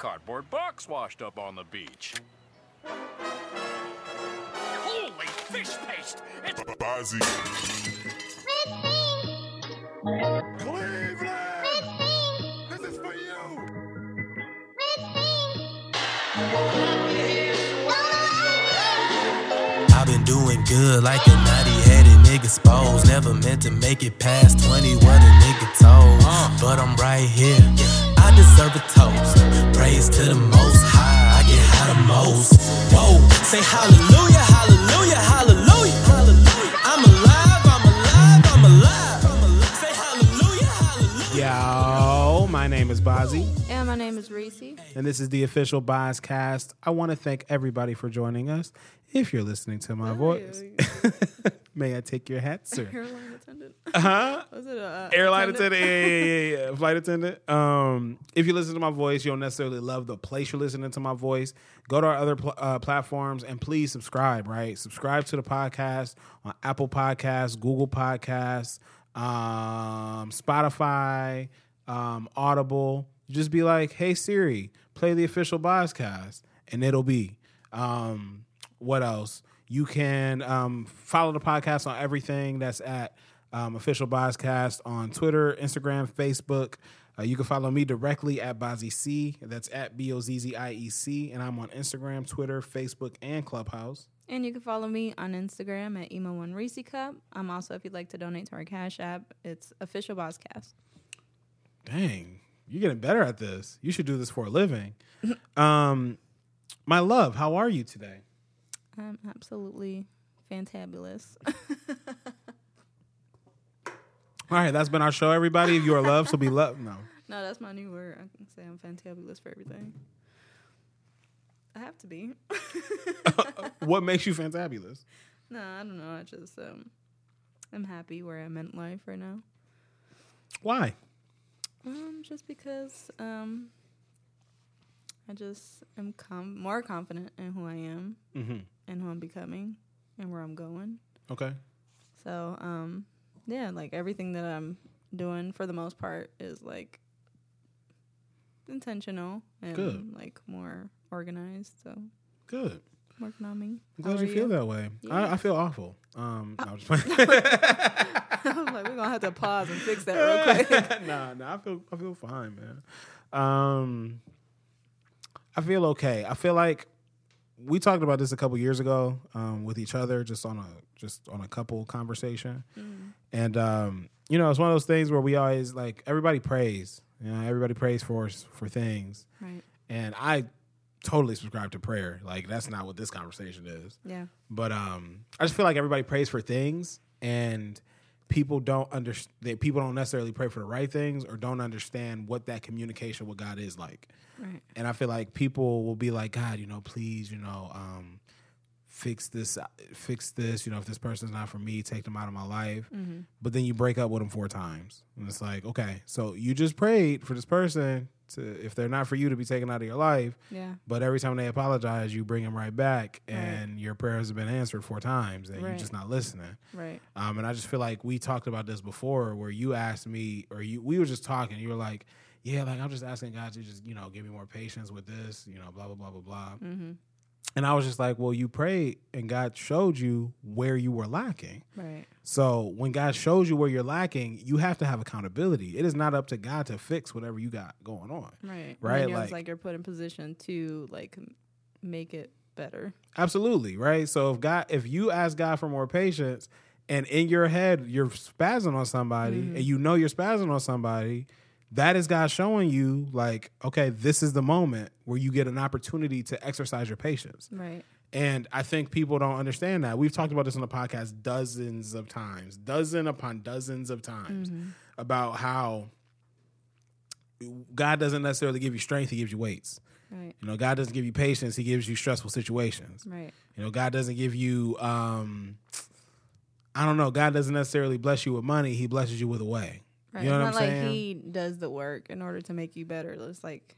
cardboard box washed up on the beach. Holy fish paste! It's Bozzie. Cleveland! This is for you! I've been doing good like a naughty headed nigga exposed. Never meant to make it past 20, what a nigga told. Uh. But I'm right here. I deserve a toast. Praise to the most high. I get high the most. Whoa, say hallelujah, hallelujah, hallelujah, hallelujah. I'm alive, I'm alive, I'm alive. I'm alive. Say hallelujah, hallelujah. Yo, my name is Bozzie, And my name is Reese. and this is the official Bozcast. I want to thank everybody for joining us. If you're listening to my voice, may I take your hat, sir? Airline attendant. Huh? Was it a Airline attendant, yeah, yeah, yeah, yeah, flight attendant. Um, if you listen to my voice, you don't necessarily love the place you're listening to my voice. Go to our other pl- uh, platforms and please subscribe. Right, subscribe to the podcast on Apple Podcasts, Google Podcasts, um, Spotify, um, Audible. Just be like, "Hey Siri, play the official Bozcast," and it'll be. Um, what else? You can um, follow the podcast on everything that's at um, official Bozcast on Twitter, Instagram, Facebook. Uh, you can follow me directly at Bozzie C. That's at B O Z Z I E C. And I'm on Instagram, Twitter, Facebook, and Clubhouse. And you can follow me on Instagram at emo one Reese Cup. I'm also if you'd like to donate to our Cash App, it's official Bozcast. Dang, you're getting better at this. You should do this for a living. um, my love, how are you today? I'm absolutely fantabulous. All right, that's been our show, everybody. If you are loved, so be loved. No. no, that's my new word. I can say I'm fantabulous for everything. I have to be. what makes you fantabulous? no, I don't know. I just um, I'm happy where I'm in life right now. Why? Um, just because um, I just am com- more confident in who I am Mm-hmm. And who I'm becoming and where I'm going. Okay. So, um, yeah, like everything that I'm doing for the most part is like intentional and Good. like more organized. So, Good. working on me. I'm glad are you feel that way. I, I feel awful. Um, no, I'm just playing. I was like, we're gonna have to pause and fix that real quick. nah, nah, I feel I feel fine, man. Um, I feel okay. I feel like we talked about this a couple years ago um, with each other, just on a just on a couple conversation, and um, you know, it's one of those things where we always like everybody prays. You know, everybody prays for us for things, right. and I totally subscribe to prayer. Like that's not what this conversation is. Yeah. But um, I just feel like everybody prays for things, and people don't understand. People don't necessarily pray for the right things, or don't understand what that communication with God is like. Right. And I feel like people will be like, God, you know, please, you know, um, fix this, fix this. You know, if this person's not for me, take them out of my life. Mm-hmm. But then you break up with them four times, and it's like, okay, so you just prayed for this person to, if they're not for you, to be taken out of your life. Yeah. But every time they apologize, you bring them right back, and your prayers have been answered four times, and you're just not listening. Right. Um, and I just feel like we talked about this before, where you asked me, or you we were just talking. You were like, "Yeah, like I'm just asking God to just you know give me more patience with this, you know, blah blah blah blah blah." Mm-hmm. And I was just like, "Well, you prayed, and God showed you where you were lacking." Right. So when God shows you where you're lacking, you have to have accountability. It is not up to God to fix whatever you got going on. Right. Right, like- like you're put in position to like make it better. Absolutely, right? So if God if you ask God for more patience and in your head you're spazzing on somebody mm-hmm. and you know you're spazzing on somebody, that is God showing you like, okay, this is the moment where you get an opportunity to exercise your patience. Right. And I think people don't understand that. We've talked about this on the podcast dozens of times, dozen upon dozens of times about how God doesn't necessarily give you strength, he gives you weights. Right. You know, God doesn't give you patience, he gives you stressful situations. Right. You know, God doesn't give you um I don't know, God doesn't necessarily bless you with money, he blesses you with a way. Right. You know it's what not I'm like saying? he does the work in order to make you better. It's like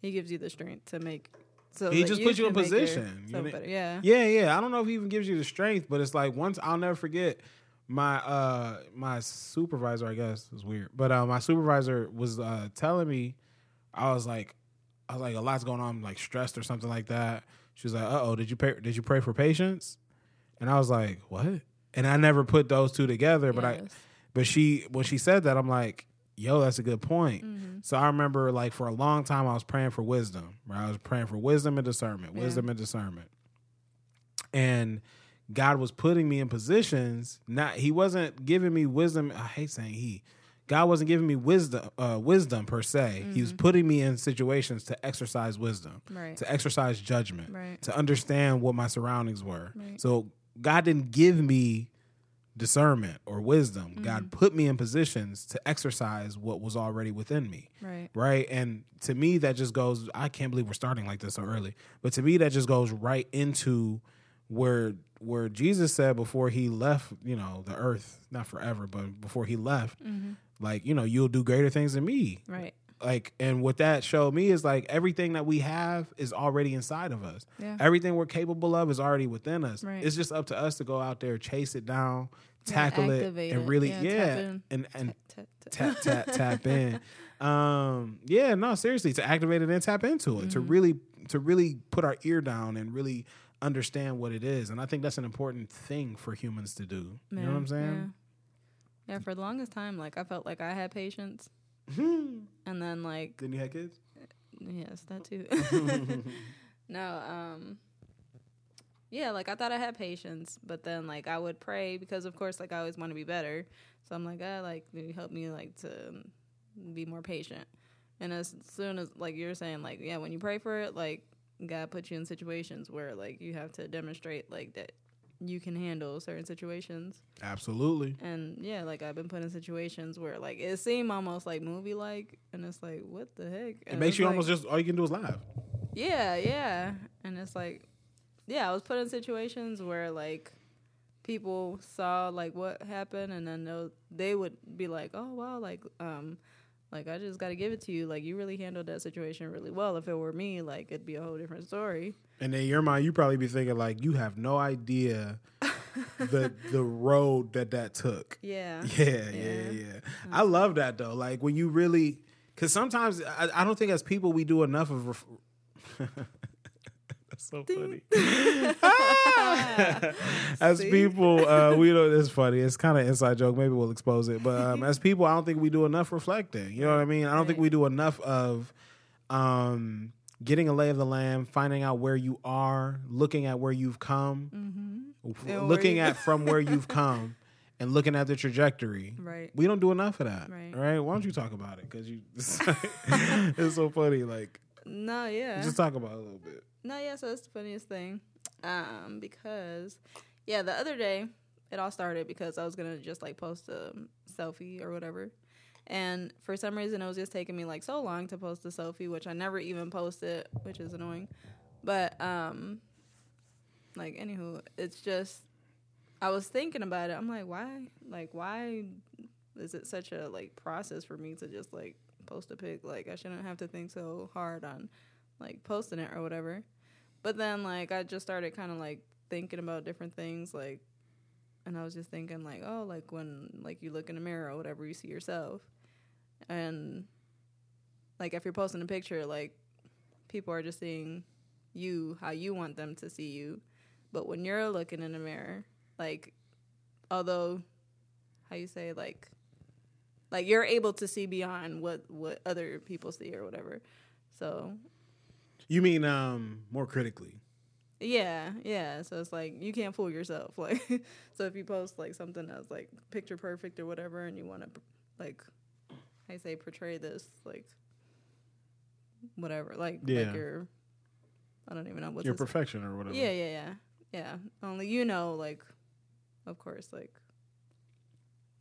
he gives you the strength to make. So He just puts you in can make your- position, you know? better. Yeah. Yeah, yeah. I don't know if he even gives you the strength, but it's like once I'll never forget my uh my supervisor, I guess, is weird. But uh my supervisor was uh telling me I was like I was like, a lot's going on, I'm like stressed or something like that. She was like, uh oh, did you pay, did you pray for patience? And I was like, what? And I never put those two together, but I, Yes. But she when she said that, I'm like, yo, that's a good point. Mm-hmm. So I remember like for a long time I was praying for wisdom. Right? I was praying for wisdom and discernment, Yeah. wisdom and discernment. And God was putting me in positions. Not he wasn't giving me wisdom. I hate saying he. God wasn't giving me wisdom, uh, wisdom per se. He was putting me in situations to exercise wisdom, Mm-hmm. Right. to exercise judgment, Right. to understand what my surroundings were. Right. So God didn't give me discernment or wisdom. Mm-hmm. God put me in positions to exercise what was already within me. Right. Right. And to me, that just goes, I can't believe we're starting like this so early. But to me, that just goes right into where where Jesus said before he left, you know, the earth, not forever, but before he left, like, you know, you'll do greater things than me Right. Like and what that showed me is like everything that we have is already inside of us Yeah. everything we're capable of is already within us Right. it's just up to us to go out there chase it down Yeah, tackle it and it. really Yeah, yeah, and and Tap, tap, tap tap tap in um yeah no seriously to activate it and tap into it to Mm-hmm. really to really put our ear down and really understand what it is and i think that's an important thing for humans to do you know what i'm saying Yeah. yeah, for the longest time, like I felt like I had patience, and then like then you had kids yes, that too. no, um, yeah, like I thought I had patience, but then like I would pray because of course like I always want to be better, so I'm like, ah, like you help me like to be more patient. And as soon as like you're saying, like yeah, when you pray for it, like God puts you in situations where like you have to demonstrate like that you can handle certain situations. absolutely And yeah, like I've been put in situations where like it seemed almost like movie like, and it's like, what the heck? it makes you almost just all you can do is laugh yeah, yeah, and it's like, yeah, I was put in situations where like people saw like what happened, and then they would be like, oh wow, like um. Like I just got to give it to you. Like you really handled that situation really well. If it were me, like it'd be a whole different story. And in your mind, you probably be thinking like, you have no idea the the road that that took. Yeah. Yeah, yeah, yeah. I love that though. Like when you really, because sometimes I, I don't think as people we do enough of. Ref- That's so funny. as See? people, uh, we don't. It's funny. It's kind of inside joke. Maybe we'll expose it. But um, as people, I don't think we do enough reflecting. You know what I mean? I don't think we do enough of um, getting a lay of the land, finding out where you are, looking at where you've come, Mm-hmm. Looking at from where you've come, and looking at the trajectory. Right. We don't do enough of that. Right. Right. Why don't you talk about it? Because you, it's so funny. Like, No, yeah. just talk about it a little bit. No, yeah, so that's the funniest thing. Um, because yeah, the other day it all started because I was gonna just like post a selfie or whatever. And for some reason it was just taking me like so long to post a selfie, which I never even posted, which is annoying. But um like anywho, it's just I was thinking about it. I'm like, why like why is it such a like process for me to just like post a pic? Like I shouldn't have to think so hard on like posting it or whatever. But then like I just started kind of like thinking about different things like and I was just thinking like, oh, like when like you look in the mirror or whatever, you see yourself. And like if you're posting a picture, like people are just seeing you how you want them to see you. But when you're looking in the mirror, like although how you say like like you're able to see beyond what what other people see or whatever. So You mean um more critically? Yeah, yeah. So it's like you can't fool yourself. Like, so if you post like something that's like picture perfect or whatever, and you want to like, I say portray this like, whatever, like, Yeah. like your, I don't even know what's Your perfection or whatever. Yeah, yeah, yeah, yeah. Only you know, like, of course, like,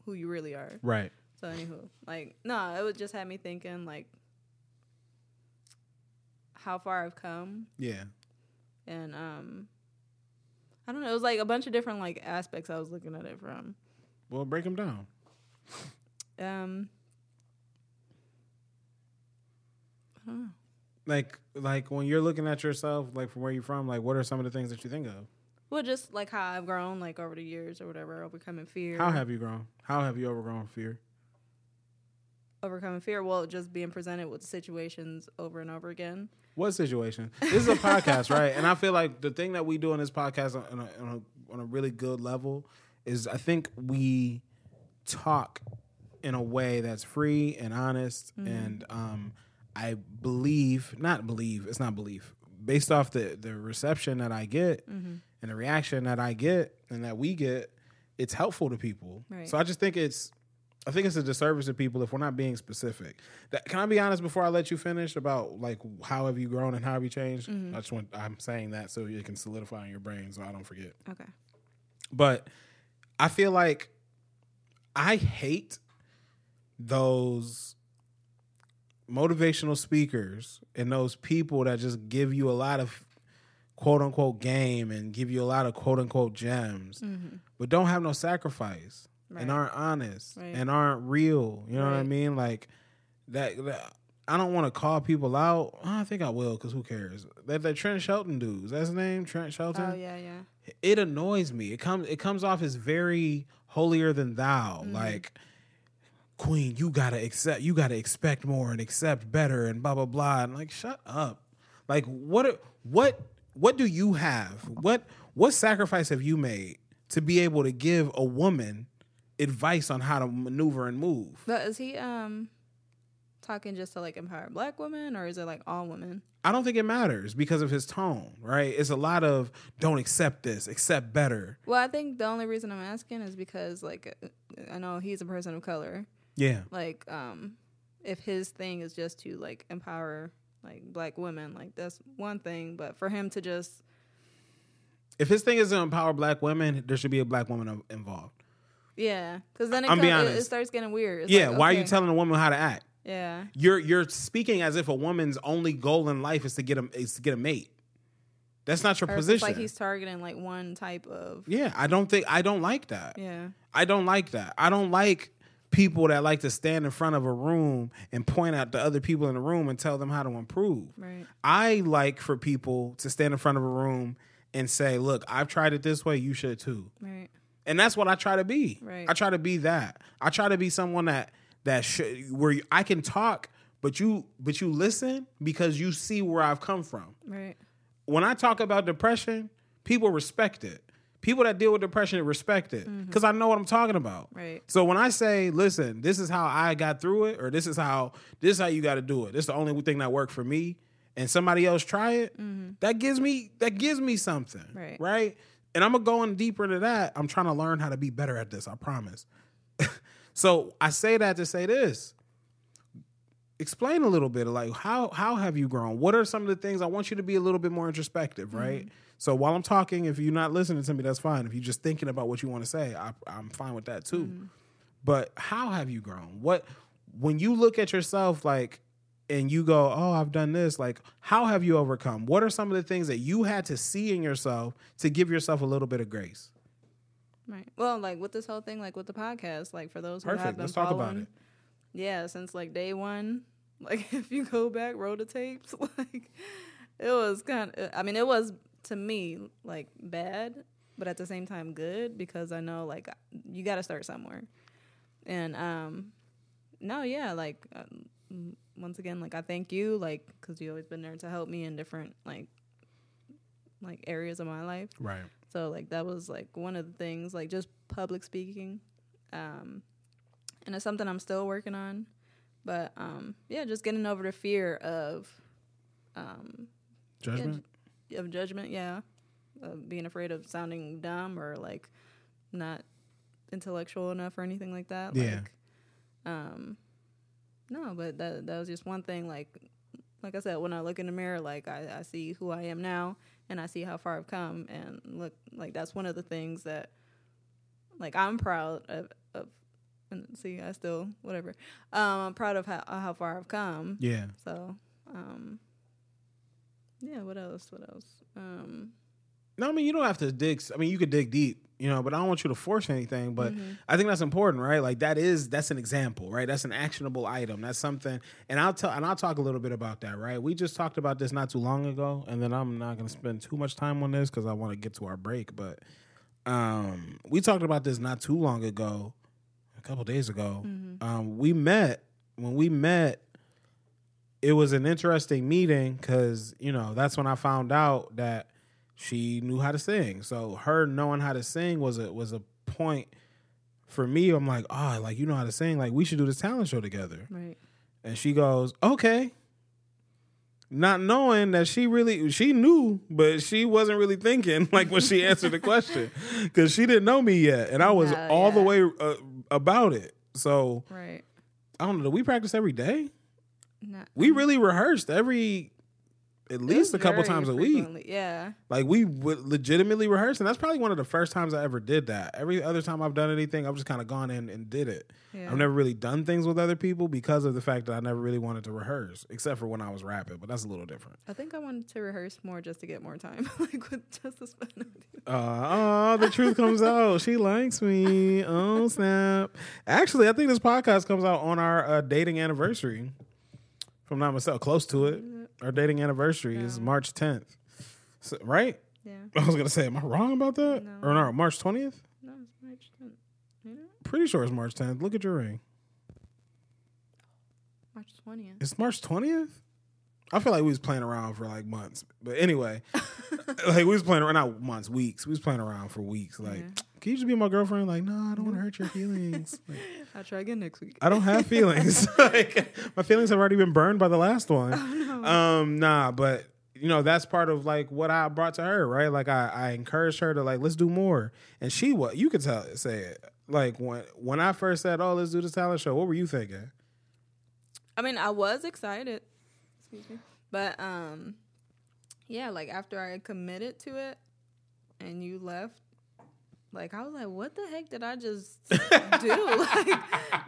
who you really are. Right. So anywho, like, no, it would just have me thinking like, how far I've come Yeah. and um I don't know, it was like a bunch of different like aspects I was looking at it from. Well, break them down. Um I don't know. Like, like when you're looking at yourself, like from where you're from, like what are some of the things that you think of? Well, just like how I've grown like over the years or whatever, overcoming fear. How have you grown? How have you overgrown fear? Overcoming fear. Well, just being presented with situations over and over again. What situation? This is a podcast, right? And I feel like the thing that we do on this podcast on a, on a, on a really good level is I think we talk in a way that's free and honest. And um, I believe, not believe, it's not belief, based off the, the reception that I get and the reaction that I get and that we get, it's helpful to people. Right. So I just think it's I think it's a disservice to people if we're not being specific. That, can I be honest before I let you finish about like how have you grown and how have you changed? Mm-hmm. I just want I'm saying that so it can solidify in your brain so I don't forget. Okay. But I feel like I hate those motivational speakers and those people that just give you a lot of quote unquote game and give you a lot of quote unquote gems, mm-hmm. but don't have no sacrifice Right. and aren't honest Right. and aren't real. You know what I mean? Like that. that- I don't want to call people out. I think I will because who cares? That that Trent Shelton dudes. That's his name, Trent Shelton Oh yeah, yeah. it annoys me. It comes it comes off as very holier than thou. Mm-hmm. Like Queen, you gotta accept you gotta expect more and accept better and blah blah blah. And like, shut up. Like what what what do you have? What what sacrifice have you made to be able to give a woman advice on how to maneuver and move? But is he um talking just to like empower black women or is it like all women? I don't think it matters because of his tone, right? It's a lot of don't accept this, accept better. Well, I think the only reason I'm asking is because like I know he's a person of color. Yeah. Like um if his thing is just to like empower like black women, like that's one thing, but for him to just If his thing is to empower black women, there should be a black woman involved. Yeah, cuz then it, I'm being it, it starts getting weird. It's yeah, like, why are you telling a woman how to act? Yeah. You're you're speaking as if a woman's only goal in life is to get a is to get a mate. That's not your Or position. like he's targeting like one type of yeah, I don't think I don't like that. yeah. I don't like that. I don't like people that like to stand in front of a room and point out the other people in the room and tell them how to improve. Right. I like for people to stand in front of a room and say, "Look, I've tried it this way, you should too." Right. And that's what I try to be. Right. I try to be that. I try to be someone that that should where I can talk, but you but you listen because you see where I've come from. Right. When I talk about depression, people respect it. People that deal with depression respect it mm-hmm. because I know what I'm talking about. Right. So when I say, "Listen, this is how I got through it," or "This is how this is how you got to do it," this is the only thing that worked for me, and somebody else try it, mm-hmm. that gives me that gives me something. Right. Right. And I'm gonna go in deeper into that. I'm trying to learn how to be better at this. I promise. so I say that to say this. Explain a little bit of like how how have you grown? What are some of the things I want you to be a little bit more introspective, mm-hmm. right? So while I'm talking, if you're not listening to me, that's fine. If you're just thinking about what you want to say, I, I'm fine with that too. Mm-hmm. But how have you grown? What when you look at yourself like and you go, "Oh, I've done this." Like, how have you overcome? What are some of the things that you had to see in yourself to give yourself a little bit of grace? Right. Well, like with this whole thing, like with the podcast, like for those who have Perfect. been Let's talk about following, it. yeah, since like day one, like if you go back, roll the tapes, like it was kind of. I mean, it was to me like bad, but at the same time good because I know like you got to start somewhere, and um, no, yeah, like um, once again, like I thank you, like because you always been there to help me in different like like areas of my life. Right. So like that was like one of the things, like just public speaking. Um and it's something I'm still working on. But um yeah, just getting over the fear of um Judgment. j- of judgment, yeah. Of being afraid of sounding dumb or like not intellectual enough or anything like that. Yeah. Like um no, but that that was just one thing like like I said, when I look in the mirror, like I, I see who I am now and I see how far I've come and look like that's one of the things that like I'm proud of of and see I still whatever. Um I'm proud of how how far I've come. Yeah. So um yeah, what else? What else? Um No, I mean you don't have to dig. I mean you could dig deep, you know, but I don't want you to force anything. But Mm-hmm. I think that's important, right? Like that is that's an example, right? That's an actionable item. That's something, and I'll tell and I'll talk a little bit about that, right? We just talked about this not too long ago, and then I'm not going to spend too much time on this because I want to get to our break. But um, we talked about this not too long ago, a couple days ago. Mm-hmm. Um, we met when we met, it was an interesting meeting because you know that's when I found out that she knew how to sing. So her knowing how to sing was a was a point for me. I'm like, oh, like you know how to sing. Like we should do this talent show together. Right. And she goes, okay. Not knowing that she really she knew, but she wasn't really thinking like when she answered the question because she didn't know me yet, and I was Yeah, all the way uh, about it. So Right. I don't know. Do we practice every day? Not, We really rehearsed every at least a couple times a week. Yeah. Like we would legitimately rehearse, and that's probably one of the first times I ever did that. Every other time I've done anything, I've just kind of gone in and did it. Yeah. I've never really done things with other people because of the fact that I never really wanted to rehearse, except for when I was rapping. But that's a little different. I think I wanted to rehearse more just to get more time, like with just to spend. Uh, oh, the truth comes out. She likes me. Oh snap! Actually, I think this podcast comes out on our uh, dating anniversary. If I'm not myself, close to it. Our dating anniversary is March 10th. So, right? Yeah. I was gonna say, am I wrong about that? No. Or no, March 20th? No, it's March 10th. You know? Pretty sure it's March 10th. Look at your ring. March 20th. It's March 20th? I feel like we was playing around for like months. But anyway, like we was playing around, not months, weeks. We was playing around for weeks. Like, Yeah. can you just be my girlfriend? Like, no, I don't want to hurt your feelings. Like, I'll try again next week. I don't have feelings. like, my feelings have already been burned by the last one. Um, nah, but you know, that's part of like what I brought to her, right? Like I, I encouraged her to like, let's do more. And she what you could tell say it. Like when when I first said, Oh, let's do the talent show, what were you thinking? I mean, I was excited. Excuse me. But um yeah, like after I committed to it and you left, like I was like, what the heck did I just do? like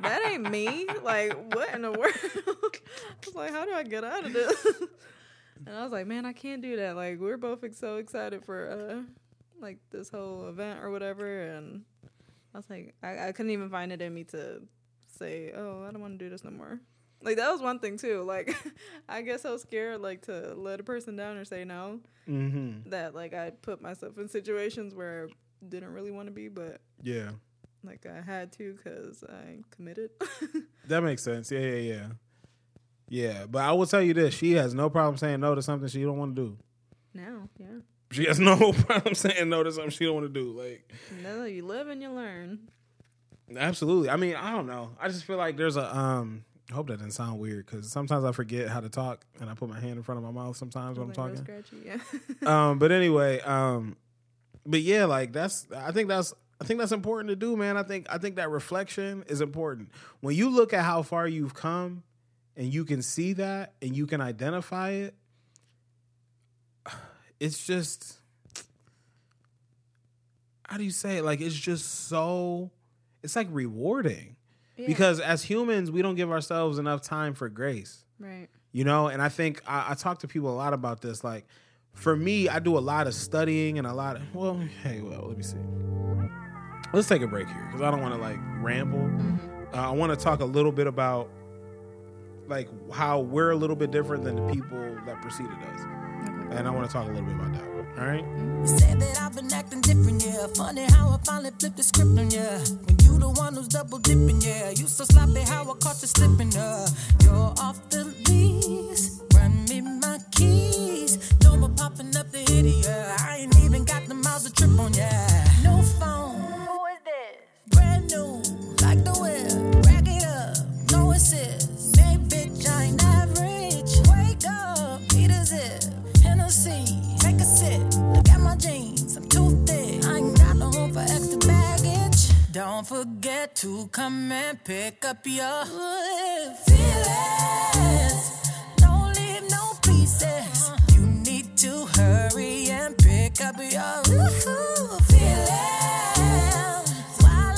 that ain't me. Like what in the world? I was like, how do I get out of this? and I was like, man, I can't do that. Like we're both so excited for uh like this whole event or whatever and I was like, I, I couldn't even find it in me to say, oh, I don't want to do this no more. Like that was one thing too. Like I guess I was scared like to let a person down or say no. Mm-hmm. That like I put myself in situations where I didn't really want to be, but Yeah. like I had to because I committed. That makes sense. Yeah, yeah, yeah. Yeah. But I will tell you this, she has no problem saying no to something she don't want to do. now, yeah. She has no problem saying no to something she don't want to do. Like No, you live and you learn. Absolutely. I mean, I don't know. I just feel like there's a um I hope that didn't sound weird because sometimes I forget how to talk and I put my hand in front of my mouth sometimes when I'm talking. scratchy, yeah. Um, but anyway, um, but yeah, like that's I think that's I think that's important to do, man. I think I think that reflection is important. When you look at how far you've come and you can see that and you can identify it, it's just how do you say it? Like it's just so it's like rewarding. Yeah. Because as humans, we don't give ourselves enough time for grace. Right. you know and i think I, I talk to people a lot about this like for me i do a lot of studying and a lot of well hey well let me see. Let's take a break here because i don't want to like ramble. Uh, i want to talk a little bit about like how we're a little bit different than the people that preceded us. And i want to talk a little bit about that all right Said that I've been acting different, yeah. Funny how I finally flipped the script on ya. When you the one who's double dipping, yeah. You so sloppy how I caught you slipping, yeah. You're off the lease. Run me my keys. No more popping up the hitty, yeah. I ain't even got the miles to trip on, yeah. No phone. Who is this? Brand new, like the whip. Rack it up, no assist. My jeans, I'm too thick. I ain't got no room for extra baggage. Don't forget to come and pick up your feelings. Don't leave no pieces. You need to hurry and pick up your feelings. While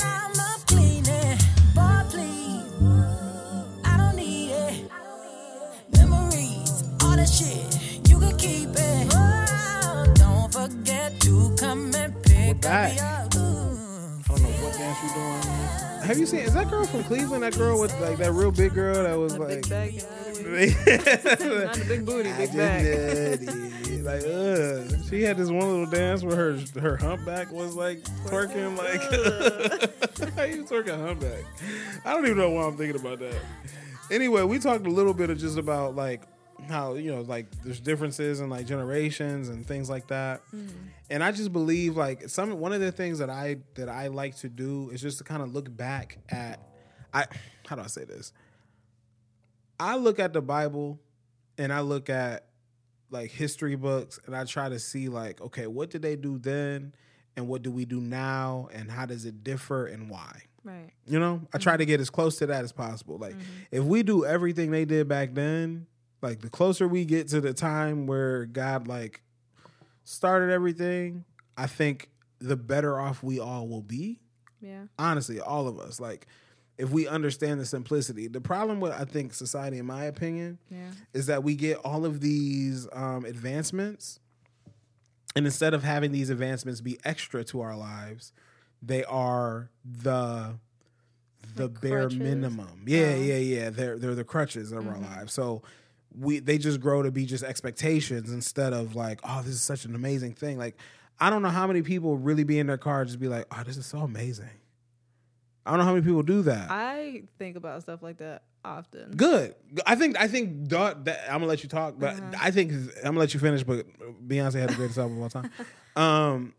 come and pick back. I don't know what dance you doing. Have you seen? Is that girl from Cleveland? That girl with like that real big girl that was like. Big bag. Not a big booty, big bag. Like, ugh. She had this one little dance where her her humpback was like twerking, like how you twerk a humpback? I don't even know why I'm thinking about that. anyway, we talked a little bit of just about like how you know like there's differences in like generations and things like that. Mm-hmm. And I just believe like some one of the things that I that I like to do is just to kind of look back at I how do I say this? I look at the Bible and I look at like history books and I try to see like okay, what did they do then and what do we do now and how does it differ and why? Right. You know, I try to mm-hmm. get as close to that as possible. Like, mm-hmm. if we do everything they did back then, like the closer we get to the time where God like started everything, I think the better off we all will be. Yeah. Honestly, all of us. Like, if we understand the simplicity. The problem with I think society, in my opinion, Yeah. is that we get all of these um, advancements, and instead of having these advancements be extra to our lives, they are the the Like bare crutches? minimum. Yeah, Oh. yeah, yeah. They're they're the crutches of our lives. So we they just grow to be just expectations instead of like, oh, this is such an amazing thing. Like I don't know how many people really be in their car just be like, oh, this is so amazing. I don't know how many people do that. I think about stuff like that often. Good. I think I think that, that I'm gonna let you talk, but Uh-huh. I think I'm gonna let you finish. But Beyonce had the greatest album of all time. Um,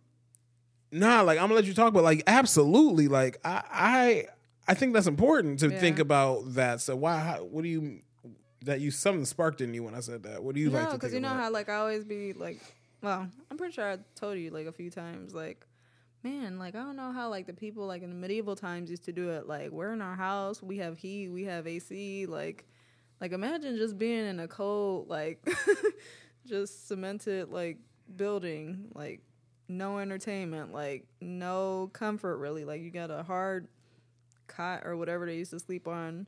nah, like I'm gonna let you talk, but like absolutely, like I I I think that's important to Yeah. think about that. So why? How, what do you that you something sparked in you when I said that? What do you like no, because you know about? how like I always be like, well, I'm pretty sure I told you like a few times, like, man, like I don't know how like the people like in the medieval times used to do it. Like we're in our house, we have heat, we have AC, like, like imagine just being in a cold like, just cemented like building, like no entertainment, like no comfort really. Like you got a hard cot or whatever they used to sleep on.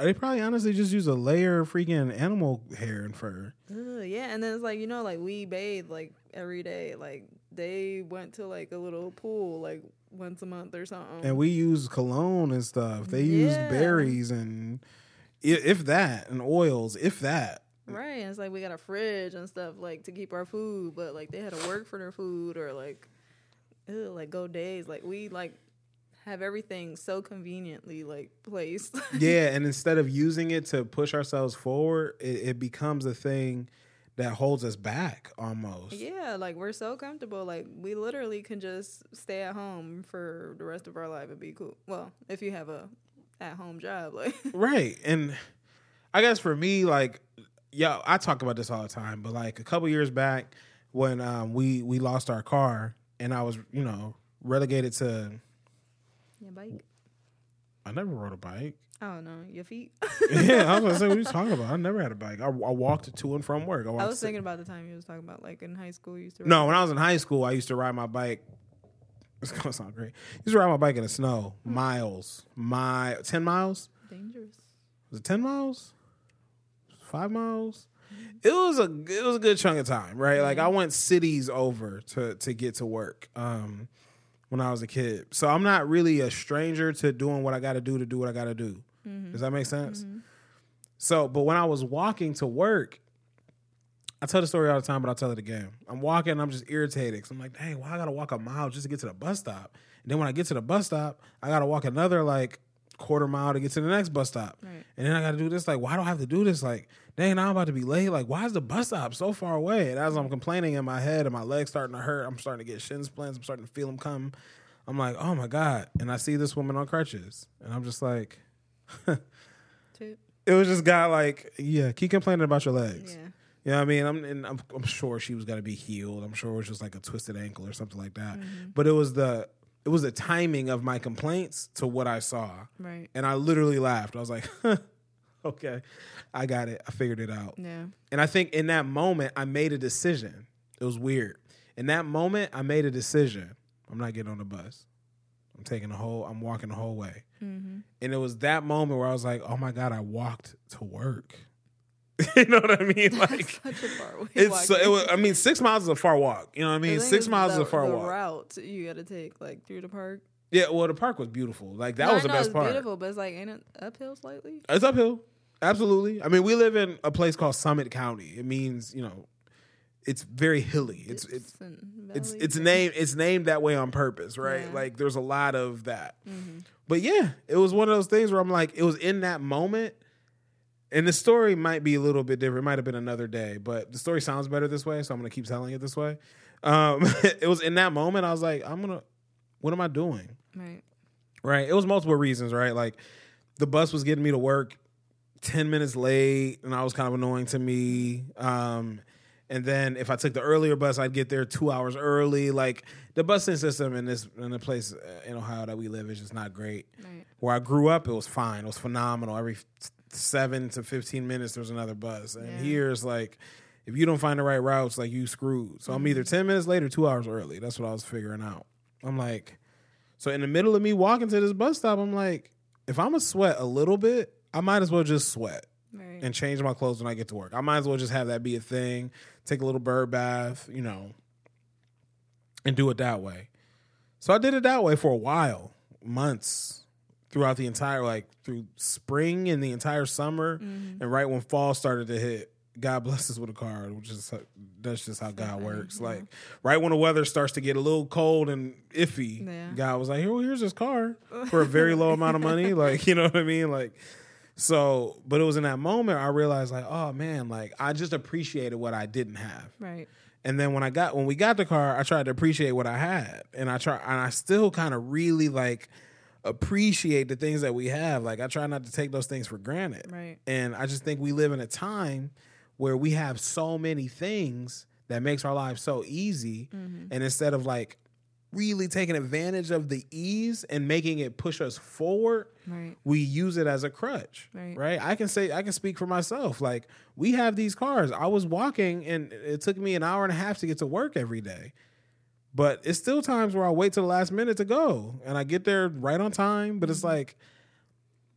They probably honestly just use a layer of freaking animal hair and fur. Ugh, yeah, and then it's like you know, like we bathe like every day. Like they went to like a little pool like once a month or something. and we use cologne and stuff. They use berries and if that and oils, if that. right, and it's like we got a fridge and stuff like to keep our food, but like they had to work for their food or like, ew, like go days. Like we like have everything so conveniently like placed. Yeah, and instead of using it to push ourselves forward, it, it becomes a thing that holds us back almost. yeah, like we're so comfortable. Like we literally can just stay at home for the rest of our life and be cool. Well, if you have a at home job, like Right. And I guess for me, like, yeah, I talk about this all the time, but like a couple years back when um, we we lost our car and I was, you know, relegated to yeah, bike. I never rode a bike. Oh don't your feet. yeah, I was gonna say, what are you talking about? I never had a bike. I, I walked to and from work. I, I was thinking about the time you was talking about, like in high school, you used to. No, when I was in high school, I used to ride my bike. It's gonna sound great. I used to ride my bike in the snow, miles, my ten miles. dangerous. Was it ten miles? Five miles? It was a it was a good chunk of time, right? Like I went cities over to to get to work um, when I was a kid. So I'm not really a stranger to doing what I got to do to do what I got to do. Mm-hmm. Does that make sense? Mm-hmm. So, but when I was walking to work, I tell the story all the time, but I'll tell it again. I'm walking, I'm just irritated because I'm like, dang, why I gotta walk a mile just to get to the bus stop? And then when I get to the bus stop, I gotta walk another like quarter mile to get to the next bus stop. Right. And then I gotta do this. Like, why do I have to do this? Like, dang, now I'm about to be late. Like, why is the bus stop so far away? And as I'm complaining in my head and my legs starting to hurt, I'm starting to get shin splints. I'm starting to feel them come. I'm like, oh my God. And I see this woman on crutches. And I'm just like, it was just got like, yeah, keep complaining about your legs. Yeah. You know what I mean? I'm, and I'm, I'm sure she was gonna be healed. I'm sure it was just like a twisted ankle or something like that. Mm-hmm. But it was the it was the timing of my complaints to what I saw, Right. and I literally laughed. I was like, "Okay, I got it. I figured it out." Yeah. And I think in that moment, I made a decision. It was weird. In that moment, I made a decision. I'm not getting on the bus. I'm taking the whole. I'm walking the whole way. Mm-hmm. And it was that moment where I was like, "Oh my god, I walked to work." you know what I mean? Like Such a far way. it's so, it was, I mean, six miles is a far walk. You know what I mean? Six miles is a far the walk. route you got to take like through the park. Yeah, well, the park was beautiful. Like that No, was the best part. Beautiful, but it's like ain't it uphill slightly? It's uphill. Absolutely. I mean, we live in a place called Summit County. It means you know, it's very hilly. It's it's it's it's named it's named that way on purpose, right? Yeah. Mm-hmm. Like there's a lot of that. But yeah, it was one of those things where I'm like, it was in that moment and the story might be a little bit different. It might have been another day, but the story sounds better this way, so I'm gonna keep telling it this way. Um, it was in that moment I was like, I'm gonna, what am I doing? Right. Right. It was multiple reasons, right? Like the bus was getting me to work 10 minutes late and I was kind of annoying to me. Um, and then if I took the earlier bus, I'd get there two hours early. Like the busing system in this in the place uh, in Ohio that we live is just not great. Right. Where I grew up, it was fine. It was phenomenal. Every seven to fifteen minutes, there's another bus. And Yeah. here it's like, if you don't find the right routes, like you screwed. So I'm either mm-hmm. ten minutes late or two hours early. That's what I was figuring out. I'm like, so in the middle of me walking to this bus stop, I'm like, if I'm gonna sweat a little bit, I might as well just sweat Right. and change my clothes when I get to work. I might as well just have that be a thing. Take a little bird bath, you know, and do it that way. So I did it that way for a while, months throughout the entire like through spring and the entire summer, mm-hmm. and right when fall started to hit. God bless us with a car, which is that's just how God works. Like right when the weather starts to get a little cold and iffy, Yeah. God was like, "Here, well, here's this car for a very low amount of money." Like, you know what I mean? Like, so, but it was in that moment I realized, like, oh man, like I just appreciated what I didn't have. Right. And then when I got when we got the car, I tried to appreciate what I had, and I try and I still kind of really like appreciate the things that we have. Like I try not to take those things for granted. Right. And I just think we live in a time where we have so many things that makes our lives so easy, mm-hmm. and instead of like really taking advantage of the ease and making it push us forward, Right. we use it as a crutch. right. Right. I can say I can speak for myself. Like we have these cars. I was walking and it took me an hour and a half to get to work every day. But it's still times where I wait till the last minute to go and I get there right on time. But it's mm-hmm. like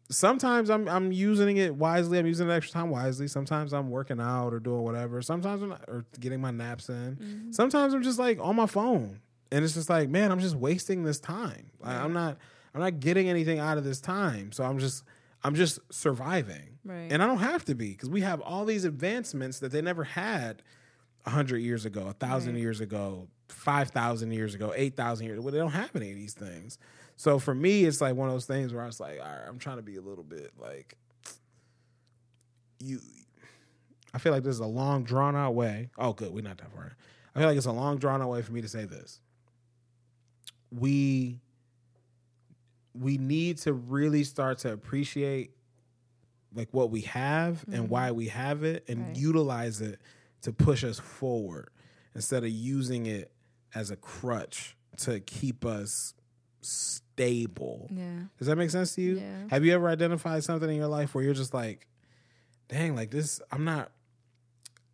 sometimes I'm I'm using it wisely. I'm using the extra time wisely. Sometimes I'm working out or doing whatever. Sometimes I'm not, or getting my naps in. Mm-hmm. Sometimes I'm just like on my phone. And it's just like, man, I'm just wasting this time. Like, I'm not I'm not getting anything out of this time. So I'm just I'm just surviving. Right. And I don't have to be because we have all these advancements that they never had a hundred years ago, a thousand Right. years ago, five thousand years ago, eight thousand years. Well, they don't have any of these things. So for me, it's like one of those things where I was like, all right, I'm trying to be a little bit like you. I feel like this is a long, drawn out way. Oh, good, we're not that far. I feel like it's a long, drawn out way for me to say this. We we need to really start to appreciate like what we have and mm-hmm. why we have it and Right. utilize it to push us forward instead of using it as a crutch to keep us stable. Yeah. Does that make sense to you? Yeah. Have you ever identified something in your life where you're just like, dang, like this, I'm not,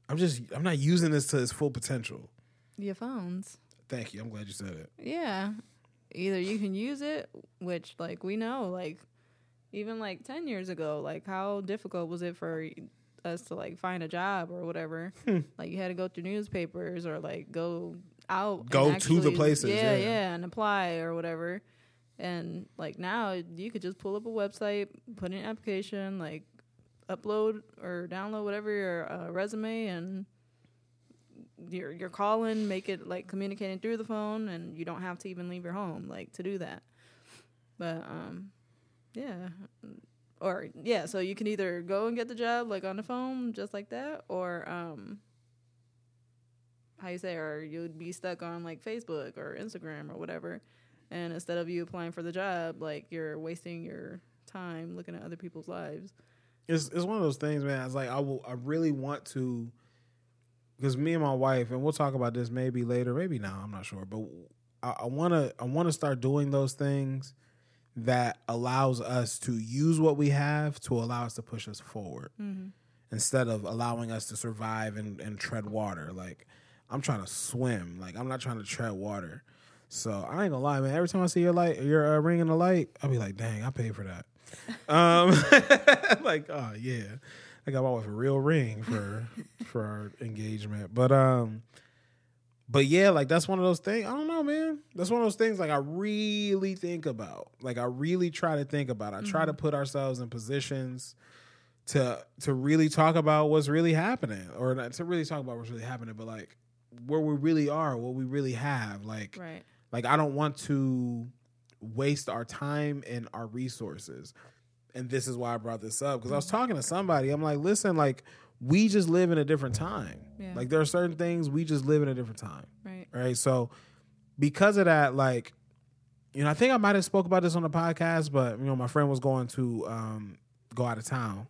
I'm just, I'm not using this to its full potential. Your phones. Thank you. I'm glad you said it. Yeah. Either you can use it, which like we know, like even like ten years ago, like how difficult was it for us to like find a job or whatever? Hmm. like you had to go through newspapers or like go out, Go to the places, yeah, yeah. yeah, and apply or whatever. And like now, you could just pull up a website, put in an application, like upload or download whatever your uh, resume, and you're you're calling, make it like communicating through the phone, and you don't have to even leave your home like to do that. But um, yeah, or yeah, so you can either go and get the job like on the phone just like that, or um, how you say, or you'd be stuck on like Facebook or Instagram or whatever, and instead of you applying for the job, like you're wasting your time looking at other people's lives. It's it's one of those things, man. It's like I will, I really want to, because me and my wife, and we'll talk about this maybe later, maybe now. I'm not sure, but I want to, I want to start doing those things that allows us to use what we have to allow us to push us forward mm-hmm. instead of allowing us to survive and, and tread water. Like I'm trying to swim. Like I'm not trying to tread water. So I ain't gonna lie, man. Every time I see your light, your uh, ring in the light, I'll be like, dang, I paid for that. Um, like, oh yeah, I got my wife a real ring for for our engagement. But um, but yeah, like that's one of those things. I don't know, man. That's one of those things. Like I really think about. Like I really try to think about. I try to put ourselves in positions to to really talk about what's really happening, or not to really talk about what's really happening, but like where we really are, what we really have. Like Right. like I don't want to waste our time and our resources. and this is why I brought this up because I was talking to somebody. I'm like, listen, like we just live in a different time. Yeah. Like there are certain things we just live in a different time, Right. right? So because of that, like, you know, I think I might have spoke about this on the podcast, but you know, my friend was going to um, go out of town,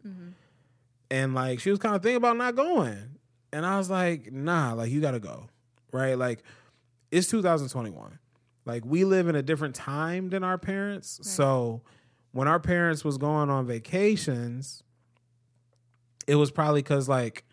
and like she was kind of thinking about not going, and I was like, nah, like you got to go, right? Like it's 2021. Like we live in a different time than our parents. So when our parents was going on vacations, it was probably because like,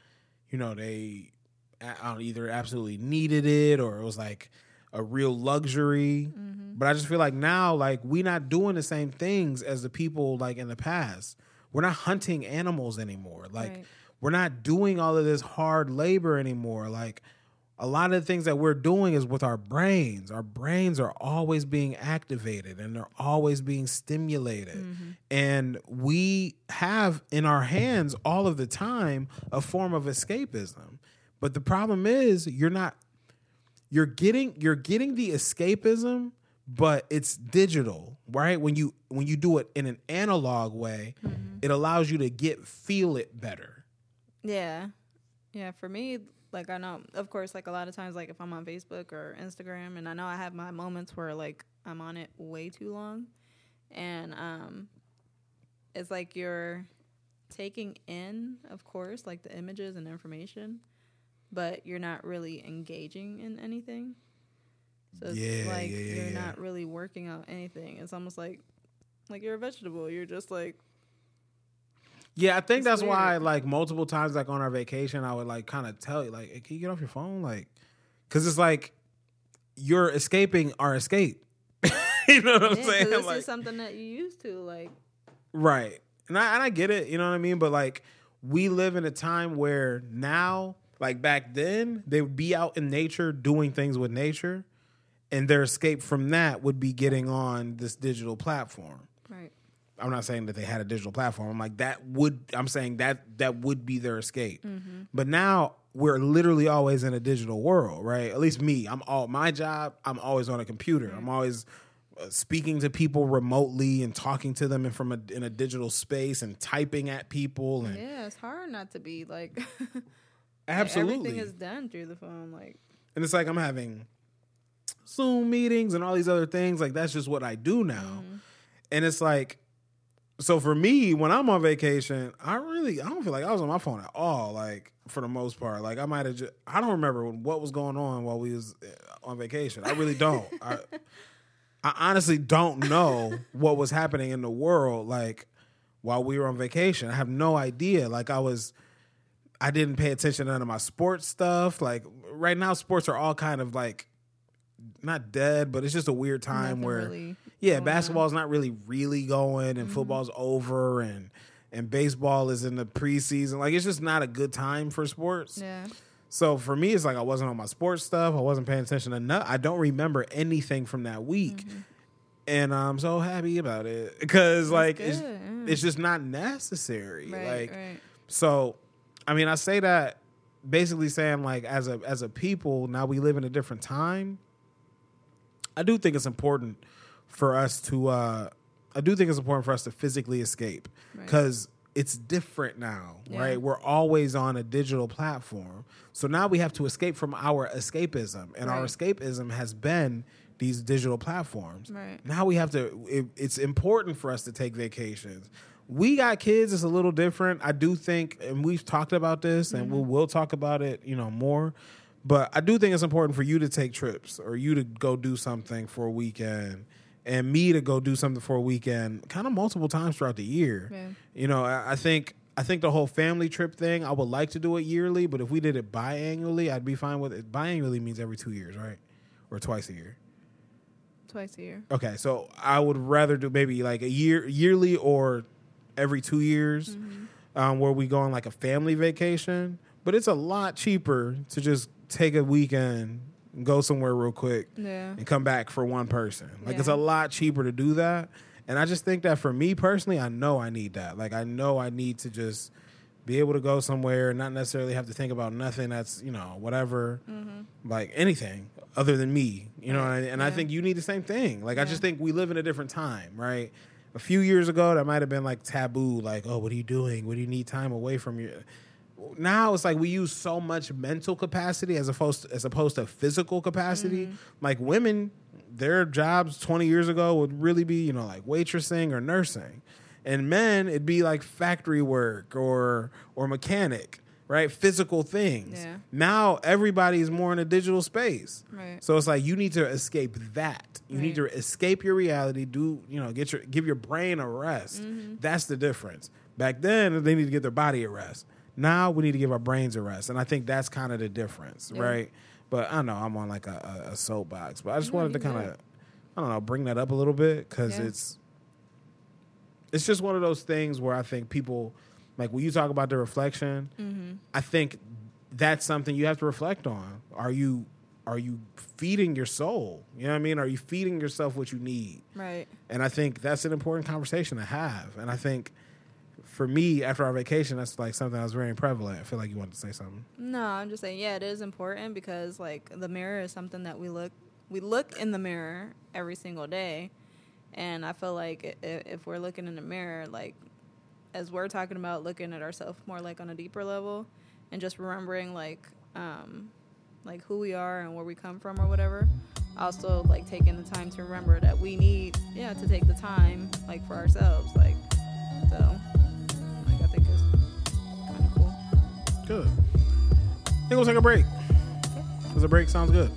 you know, they I don't either absolutely needed it or it was like a real luxury. Mm-hmm. But I just feel like now, like we not doing the same things as the people like in the past. We're not hunting animals anymore. Like Right. We're not doing all of this hard labor anymore. Like a lot of the things that we're doing is with our brains. Our brains are always being activated and they're always being stimulated. Mm-hmm. And we have in our hands all of the time a form of escapism. But the problem is you're not you're getting you're getting the escapism but it's digital right when you when you do it in an analog way mm-hmm. it allows you to get feel it better Yeah. Yeah, for me, like I know of course like a lot of times like if I'm on Facebook or Instagram and I know I have my moments where like I'm on it way too long and um it's like you're taking in of course like the images and information but you're not really engaging in anything. So it's Yeah, like yeah, yeah, you're not really working out anything. It's almost like like you're a vegetable. You're just like yeah i think It's that's why like multiple times like on our vacation i would like kind of tell you like hey, can you get off your phone like because it's like you're escaping our escape you know what i'm saying this like is something that you used to like Right. And I and I get it, you know what I mean? But like we live in a time where now, like back then, they would be out in nature doing things with nature, and their escape from that would be getting on this digital platform. right. I'm not saying that they had a digital platform. I'm like that would I'm saying that that would be their escape. But now we're literally always in a digital world, right? At least me. I'm all my job. I'm always on a computer. I'm always uh, speaking to people remotely and talking to them in from a, in a digital space and typing at people and Yeah, it's hard not to be like absolutely. everything is done through the phone. Like and it's like I'm having Zoom meetings and all these other things. Like that's just what I do now. And it's like, so for me, when I'm on vacation, I really I don't feel like I was on my phone at all. Like for the most part, like I might have just I don't remember what was going on while we was uh, on vacation. I really don't. I, I honestly don't know what was happening in the world like while we were on vacation. I have no idea. Like I was I didn't pay attention to none of my sports stuff. Like right now sports are all kind of like not dead, but it's just a weird time Nothing where really yeah, on. basketball's not really really going Mm-hmm. and football's over and and baseball is in the preseason. Like it's just not a good time for sports. yeah, So for me, it's like I wasn't on my sports stuff. I wasn't paying attention enough. I don't remember anything from that week, Mm-hmm. and I'm so happy about it because like it's, yeah. it's just not necessary. right, like right. so, I mean, I say that basically saying like as a as a people now we live in a different time. I do think it's important for us to. uh I do think it's important for us to physically escape Right. because it's different now, Yeah. right? We're always on a digital platform, so now we have to escape from our escapism, and our escapism has been these digital platforms. Right. Now we have to. It, it's important for us to take vacations. We got kids. It's a little different. I do think, and we've talked about this, and we will talk about it, you know, more. But I do think it's important for you to take trips, or you to go do something for a weekend, and me to go do something for a weekend, kind of multiple times throughout the year. Yeah. You know, I, I think. I think the whole family trip thing, I would like to do it yearly, but if we did it biannually, I'd be fine with it. Biannually means every two years, right? Or twice a year. Twice a year. Okay, so I would rather do maybe like a year, yearly, or every two years, um, where we go on like a family vacation. But it's a lot cheaper to just take a weekend, go somewhere real quick, Yeah. and come back for one person. Like it's a lot cheaper to do that. And I just think that for me personally, I know I need that. Like I know I need to just be able to go somewhere, and not necessarily have to think about nothing that's you know whatever, mm-hmm. like anything other than me. You know, and, I, and I think you need the same thing. Like I just think we live in a different time, right? a few years ago that might have been like taboo, like, oh, what are you doing? What do you need time away from your now it's like we use so much mental capacity as opposed to, as opposed to physical capacity. Mm-hmm. Like women, their jobs 20 years ago would really be, you know, like waitressing or nursing. And men, it'd be like factory work or or mechanic, right? Physical things. Yeah. Now everybody's more in a digital space. Right. So it's like you need to escape that. You need to escape your reality, do, you know, get your give your brain a rest. Mm-hmm. That's the difference. Back then they need to get their body a rest. Now we need to give our brains a rest. And I think that's kind of the difference, Yeah. right? But I don't know I'm on like a, a, a soapbox, but I just No, wanted to kind of, I don't know, bring that up a little bit because Yeah. it's, it's just one of those things where I think people, like when you talk about the reflection, Mm-hmm. I think that's something you have to reflect on. Are you, are you feeding your soul? You know what I mean? Are you feeding yourself what you need? Right. And I think that's an important conversation to have. And I think for me, after our vacation, that's like something that was very prevalent. I feel like you wanted to say something. No, I'm just saying, yeah, it is important because like the mirror is something that we look we look in the mirror every single day, and I feel like if we're looking in the mirror, like as we're talking about looking at ourselves more like on a deeper level, and just remembering like um like who we are and where we come from or whatever. Also, like taking the time to remember that we need, yeah, to take the time like for ourselves, like so. Like I think it's kind of cool. Good. I think we'll take a break. Because a break sounds good.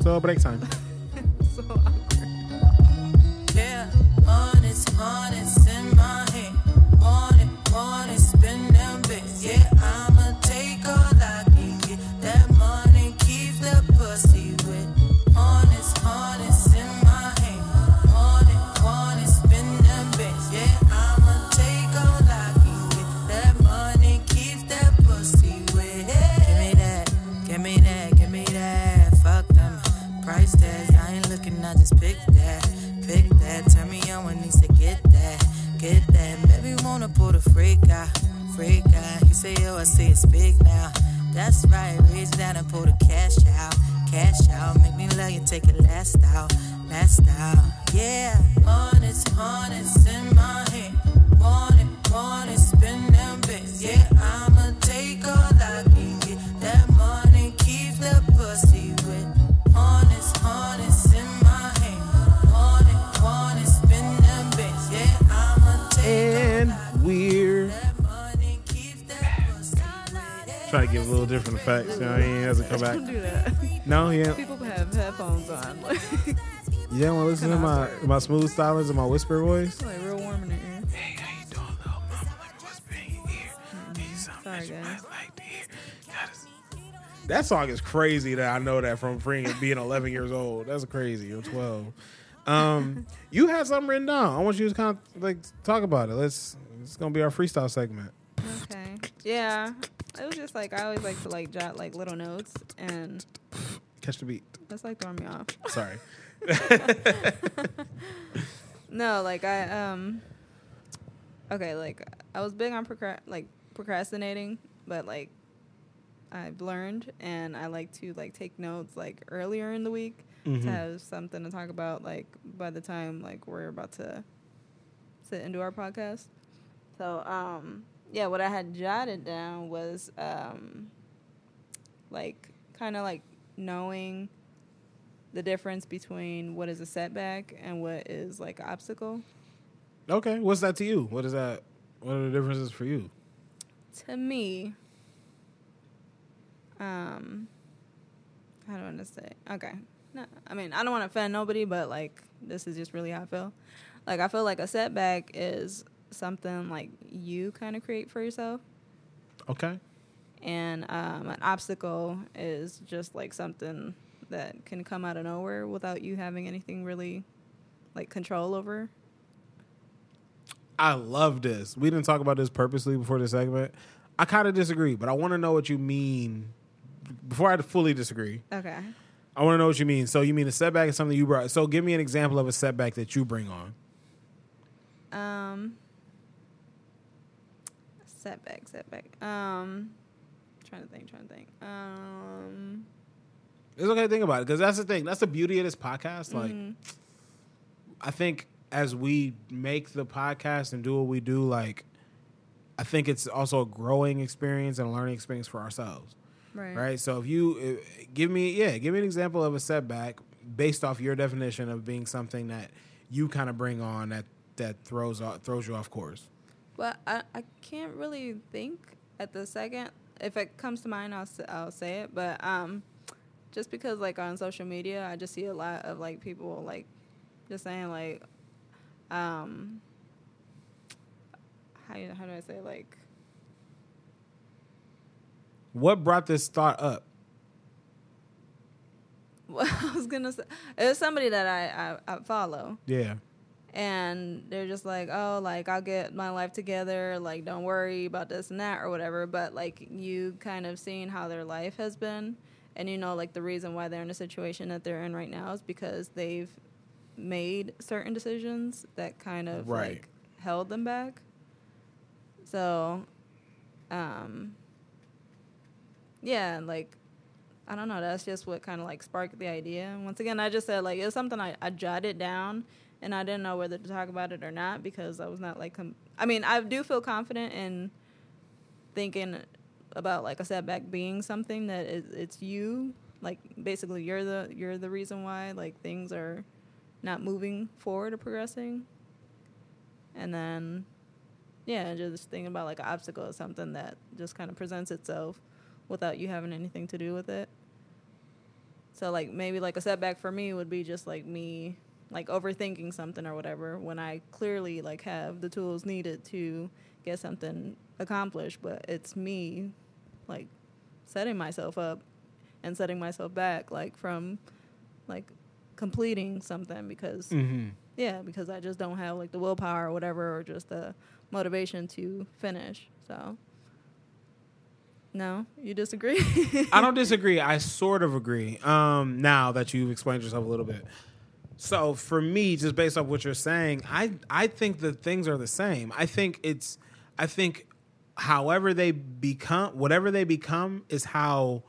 So break time. So awkward. Yeah, honest, honest He say yo, I say it speak now. That's right, reach down and pull the cash out, cash out. Make me love you, take it last out, last out. Yeah, honest, honest in my head. Want it, want it, spend them bits. Yeah, I'ma wet. trying to give a little different effects. You know what I mean? It doesn't come Don't back. do that. No, yeah. People have headphones on, like, You don't want to listen to my, my smooth stylings and my whisper voice? like real warm in the ear. Hey, how you doing, little mama? Let me whisper in your ear. Tell you Sorry, that guys. like to hear. That song is crazy that I know that from being, being 11 years old. That's crazy. You're 12. Um, you had something written down. I want you to kind of like talk about it. Let's. It's gonna be our freestyle segment. Okay. Yeah. It was just like I always like to like jot like little notes, and Catch the beat. that's like throwing me off. Sorry. No, like I um. Okay, like I was big on procra- like procrastinating, but like I've learned, and I like to like take notes like earlier in the week Mhm. to have something to talk about like by the time like we're about to sit and do our podcast. So um yeah, what I had jotted down was um like kind of like knowing the difference between what is a setback and what is like an obstacle. Okay. What's that to you? What is that? What are the differences for you? To me, um, I don't want to say? Okay, no, I mean I don't want to offend nobody, but like this is just really how I feel. Like I feel like a setback is something like you kind of create for yourself, Okay. and um, an obstacle is just like something that can come out of nowhere without you having anything really like control over. I love this. We didn't talk about this purposely before this segment. I kind of disagree, but I want to know what you mean. Before I fully disagree, Okay. I want to know what you mean. So you mean a setback is something you brought? So give me an example of a setback that you bring on. Um, setback, setback. Um, trying to think, trying to think. Um, It's okay to think about it because that's the thing. That's the beauty of this podcast. Like, mhm. I think as we make the podcast and do what we do, like I think it's also a growing experience and a learning experience for ourselves. Right. Right. So if you uh, give me, yeah, give me an example of a setback based off your definition of being something that you kind of bring on that that throws off, throws you off course. Well, I, I can't really think at the second. If it comes to mind, I'll I'll say it. But um, just because like on social media, I just see a lot of like people like just saying like um how how do I say like What brought this thought up? well, I was gonna say it was somebody that I, I, I follow. Yeah. And they're just like, oh, like I'll get my life together, like don't worry about this and that or whatever. But like you kind of seeing how their life has been, and you know, like the reason why they're in the situation that they're in right now is because they've made certain decisions that kind of Right. like held them back. So, um, yeah, like I don't know. That's just what kind of like sparked the idea. Once again, I just said like it was something I, I jotted down, and I didn't know whether to talk about it or not because I was not like. Com- I mean, I do feel confident in thinking about like a setback being something that it's you. Like basically, you're the you're the reason why like things are not moving forward or progressing. And then, yeah, just thinking about like an obstacle is something that just kind of presents itself without you having anything to do with it. So like maybe like a setback for me would be just like me like overthinking something or whatever when I clearly like have the tools needed to get something accomplished, but it's me like setting myself up and setting myself back like from like completing something because Mm-hmm. yeah, because I just don't have like the willpower or whatever, or just the motivation to finish. So, no, you disagree? I don't disagree. I sort of agree. Um, now that you've explained yourself a little bit. So for me, just based off what you're saying, I I think that things are the same. I think it's I think however they become whatever they become is how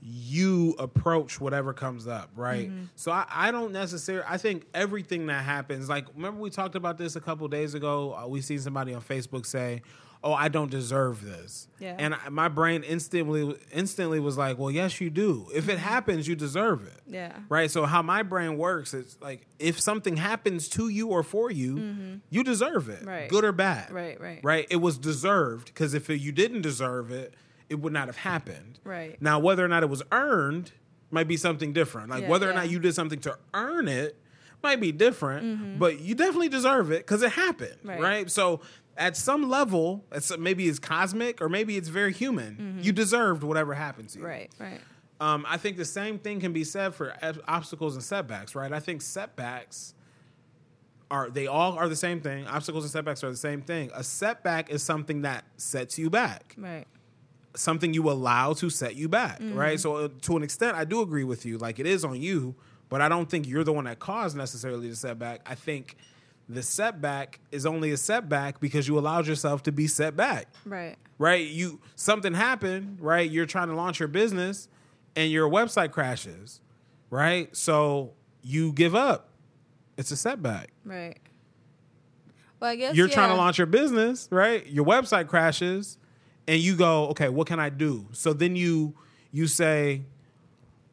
you approach whatever comes up, right? So I, I don't necessarily. I think everything that happens, like remember we talked about this a couple days ago. Uh, we seen somebody on Facebook say, "Oh, I don't deserve this," Yeah. and I, my brain instantly instantly was like, "Well, yes, you do. If it happens, you deserve it." yeah, Right. So how my brain works is like if something happens to you or for you, you deserve it, Mm-hmm. Right. good or bad. Right, right. Right. It was deserved because if you didn't deserve it, it would not have happened. Right. Now, whether or not it was earned might be something different. Like Yeah, whether or not you did something to earn it might be different, but you definitely deserve it because it happened. Right. Right. So at some level, it's, maybe it's cosmic or maybe it's very human. You deserved whatever happened to you. right, right, Um, I think the same thing can be said for obstacles and setbacks, right? I think setbacks are they all are the same thing. Obstacles and setbacks are the same thing. A setback is something that sets you back, right, something you allow to set you back, right? So uh, to an extent, I do agree with you. Like it is on you, but I don't think you're the one that caused necessarily the setback. I think the setback is only a setback because you allowed yourself to be set back right, right? You something happened, right? You're trying to launch your business and your website crashes, right? So you give up. It's a setback. right. Well, I guess You're trying to launch your business, right? Your website crashes and you go, "Okay, what can I do?" So then you you say,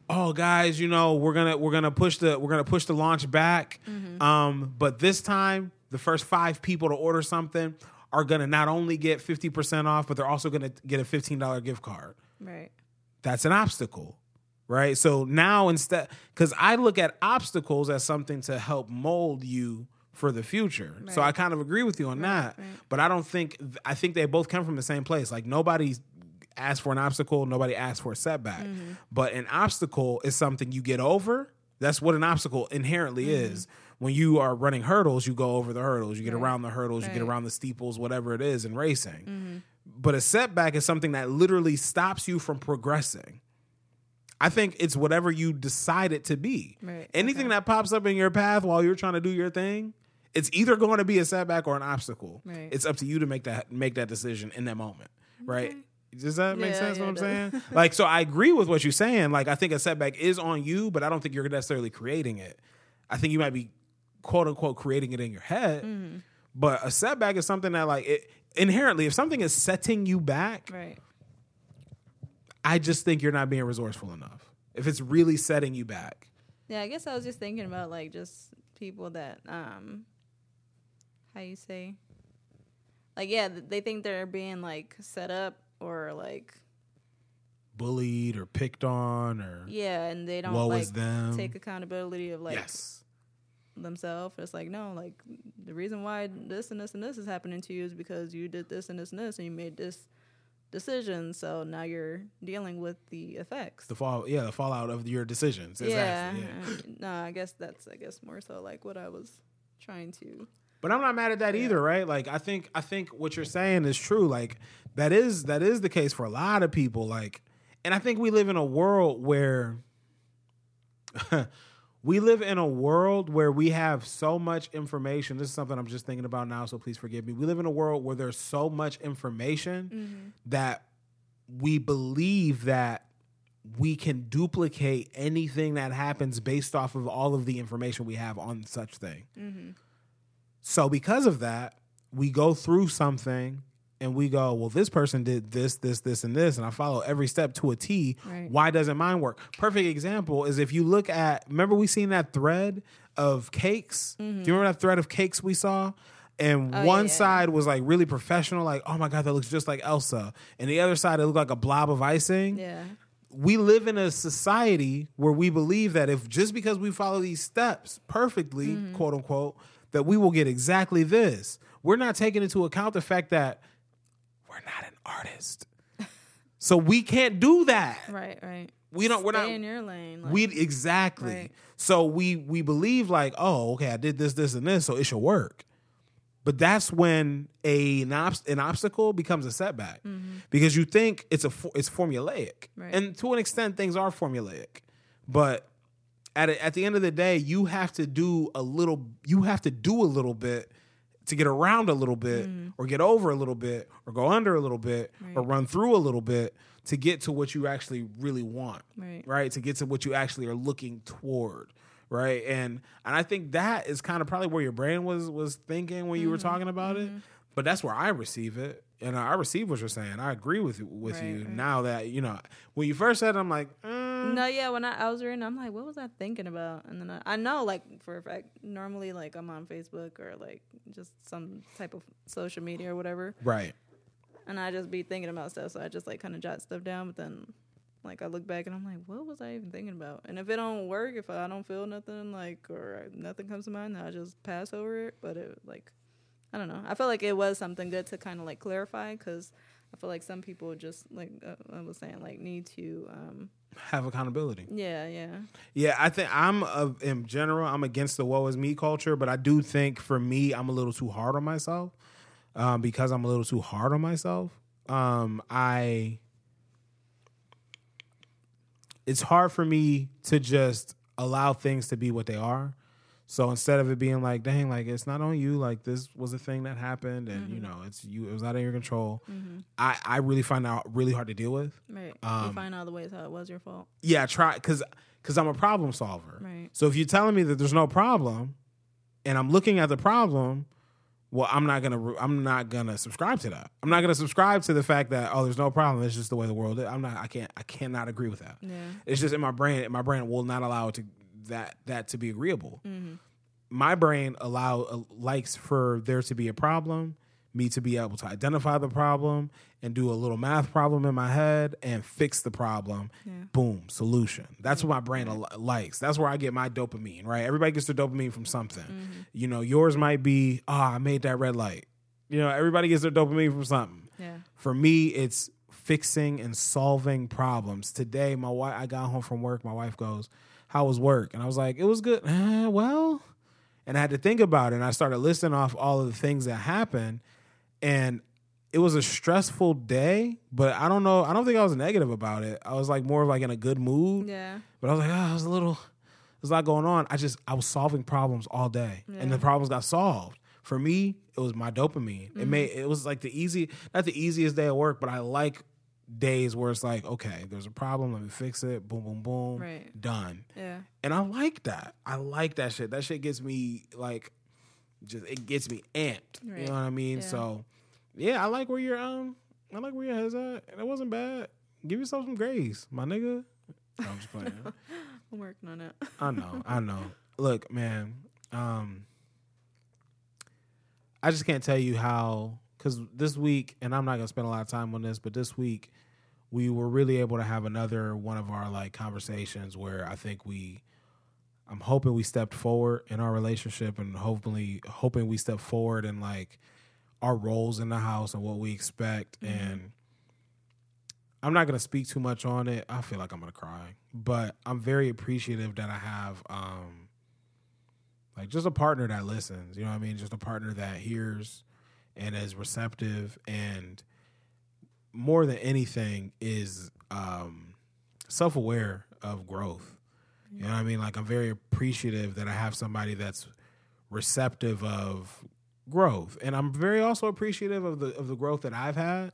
"Oh, guys, you know, we're to we're to push the we're to push the launch back. Mm-hmm. Um, but this time the first 5 people to order something are to not only get 50% off, but they're also to get a $15 gift card." right, that's an obstacle right so now instead because i look at obstacles as something to help mold you for the future so i kind of agree with you on that right. but i don't think i think they both come from the same place like nobody asked for an obstacle nobody asked for a setback Mm-hmm. but an obstacle is something you get over that's what an obstacle inherently is when you are running hurdles you go over the hurdles you get Mm-hmm. Right. around the hurdles you get around the steeples whatever it is in racing Mm-hmm. but a setback is something that literally stops you from progressing. I think it's whatever you decide it to be. Right, Anything okay. that pops up in your path while you're trying to do your thing, it's either going to be a setback or an obstacle. Right. It's up to you to make that make that decision in that moment, right? Does that make Yeah, sense? yeah, what I'm does. saying? like, so I agree with what you're saying. Like, I think a setback is on you, but I don't think you're necessarily creating it. I think you might be quote unquote creating it in your head. But a setback is something that like it inherently, if something is setting you back, Right. I just think you're not being resourceful enough. If it's really setting you back. Yeah, I guess I was just thinking about like just people that um how you say like yeah, they think they're being like set up or like Bullied or picked on or yeah, and they don't Woe like is them. take accountability of like yes. themselves. It's like no, like the reason why this and this and this is happening to you is because you did this and this and this and you made this decision. So now you're dealing with the effects. The fall yeah, the fallout of your decisions. yeah, Exactly. yeah. and- no, I guess that's I guess more so like what I was trying to. But I'm not mad at that either, right? Like I think I think what you're saying is true. Like that is that is the case for a lot of people. Like, and I think we live in a world where we live in a world where we have so much information. This is something I'm just thinking about now, so please forgive me. We live in a world where there's so much information mm-hmm. that we believe that we can duplicate anything that happens based off of all of the information we have on such thing. Mm-hmm. So because of that, we go through something and we go, well, this person did this, this, this, and this, and I follow every step to a T. Right. Why doesn't mine work? Perfect example is if you look at, remember we seen that thread of cakes? Do you remember that thread of cakes we saw? And Oh, one yeah. side was like really professional, like, oh my God, that looks just like Elsa. And the other side, it looked like a blob of icing Yeah, we live in a society where we believe that if just because we follow these steps perfectly, Mm-hmm. quote unquote, that we will get exactly this. We're not taking into account the fact that we're not an artist. so we can't do that. right, right. We don't we're not in your lane. Like, we exactly. Right. So we we believe like, oh, okay, I did this, this, and this, so it should work. But that's when a an, obst- an obstacle becomes a setback because you think it's a it's formulaic, Mm-hmm. Right. and to an extent things are formulaic. But at a, at the end of the day, you have to do a little. You have to do a little bit to get around a little bit, or get over a little bit, or go under a little bit, or Mm-hmm. Run through a little bit to get to what you actually really want Right. right to get to what you actually are looking toward right and and i think that is kind of probably where your brain was was thinking when you Mm-hmm. were talking about it but that's where i receive it and i receive what you're saying i agree with with Right, you right. now that you know when you first said it, i'm like mm, No, mm-hmm. yeah. When I, I was reading, I'm like, what was I thinking about? And then I, I know, like, for a fact, normally, like, I'm on Facebook or like just some type of social media or whatever, right and I just be thinking about stuff. So I just like kind of jot stuff down. But then, like, I look back and I'm like, what was I even thinking about? And if it don't work, if I don't feel nothing, like, or nothing comes to mind, then I just pass over it. But it, like, I don't know. I feel like it was something good to kind of like clarify because I feel like some people just like uh, I was saying like need to um have accountability yeah yeah Yeah, I think I'm of in general I'm against the woe is me culture, but I do think for me I'm a little too hard on myself. Um, because I'm a little too hard on myself. Um, I it's hard for me to just allow things to be what they are. So instead of it being like, dang, like it's not on you, like this was a thing that happened and you know, it's you it was out of your control. I, I really find that really hard to deal with. right Um, you find all the ways how it was your fault Yeah, I try because because I'm a problem solver. Right. So if you're telling me that there's no problem, and I'm looking at the problem, well, I'm not gonna I'm not gonna subscribe to that. I'm not gonna subscribe to the fact that oh, there's no problem. It's just the way the world is. I'm not. I can't. I cannot agree with that. Yeah. It's just in my brain. My brain will not allow it to that that to be agreeable. Mm-hmm. My brain allow uh, likes for there to be a problem, me to be able to identify the problem and do a little math problem in my head and fix the problem. Boom, solution. That's what my brain al- likes. That's where I get my dopamine. Right? Everybody gets their dopamine from something. Mm-hmm. You know, yours might be, oh, I made that red light. You know, everybody gets their dopamine from something. yeah For me, it's fixing and solving problems. Today, my wife, I got home from work. My wife goes, "How was work?" And I was like, "It was good." "Eh, well, and I had to think about it. And I started listing off all of the things that happened, and it was a stressful day. But I don't know. I don't think I was negative about it. I was like more of like in a good mood. yeah But I was like, oh, I was a little, there's a lot going on. I just, I was solving problems all day, and the problems got solved. For me, it was my dopamine. It made, it was like the easy, not the easiest day at work, but I like days where it's like, okay, there's a problem, let me fix it, boom, boom, boom, Right. done. Yeah. And I like that. I like that shit. That shit gets me like, just it gets me amped. You know what I mean? Yeah. So, yeah, I like where you're um, I like where your head's at, and it wasn't bad. Give yourself some grace, my nigga. No, I'm just playing. I'm working on it. I know, I know. Look, man, um, I just can't tell you how because this week, and I'm not gonna spend a lot of time on this, but this week we were really able to have another one of our like conversations where I think we, I'm hoping we stepped forward in our relationship, and hopefully hoping we step forward in like our roles in the house and what we expect and. I'm not gonna speak too much on it. I feel like I'm gonna cry, but I'm very appreciative that I have, um, like just a partner that listens. You know what I mean? Just a partner that hears and as receptive, and more than anything is um, self aware of growth. You know what I mean? Like I'm very appreciative that I have somebody that's receptive of growth, and I'm very also appreciative of the of the growth that I've had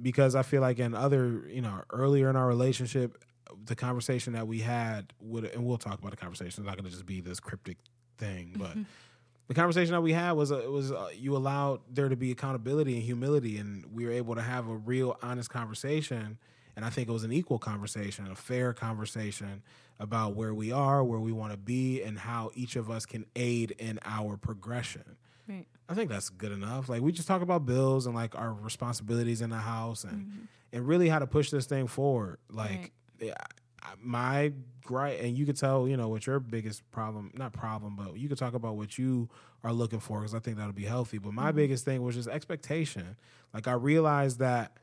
because I feel like in other, you know, earlier in our relationship, the conversation that we had would, and we'll talk about the conversation. It's not going to just be this cryptic thing, but the conversation that we had was, uh, was uh, you allowed there to be accountability and humility, and we were able to have a real, honest conversation. And I think it was an equal conversation, a fair conversation about where we are, where we want to be, and how each of us can aid in our progression. Right. I think that's good enough. Like we just talk about bills and like our responsibilities in the house and and really how to push this thing forward. Like yeah, I- my gripe, and you could tell, you know, what your biggest problem, not problem, but you could talk about what you are looking for because I think that'll be healthy. But my mm-hmm. biggest thing was just expectation. Like I realized that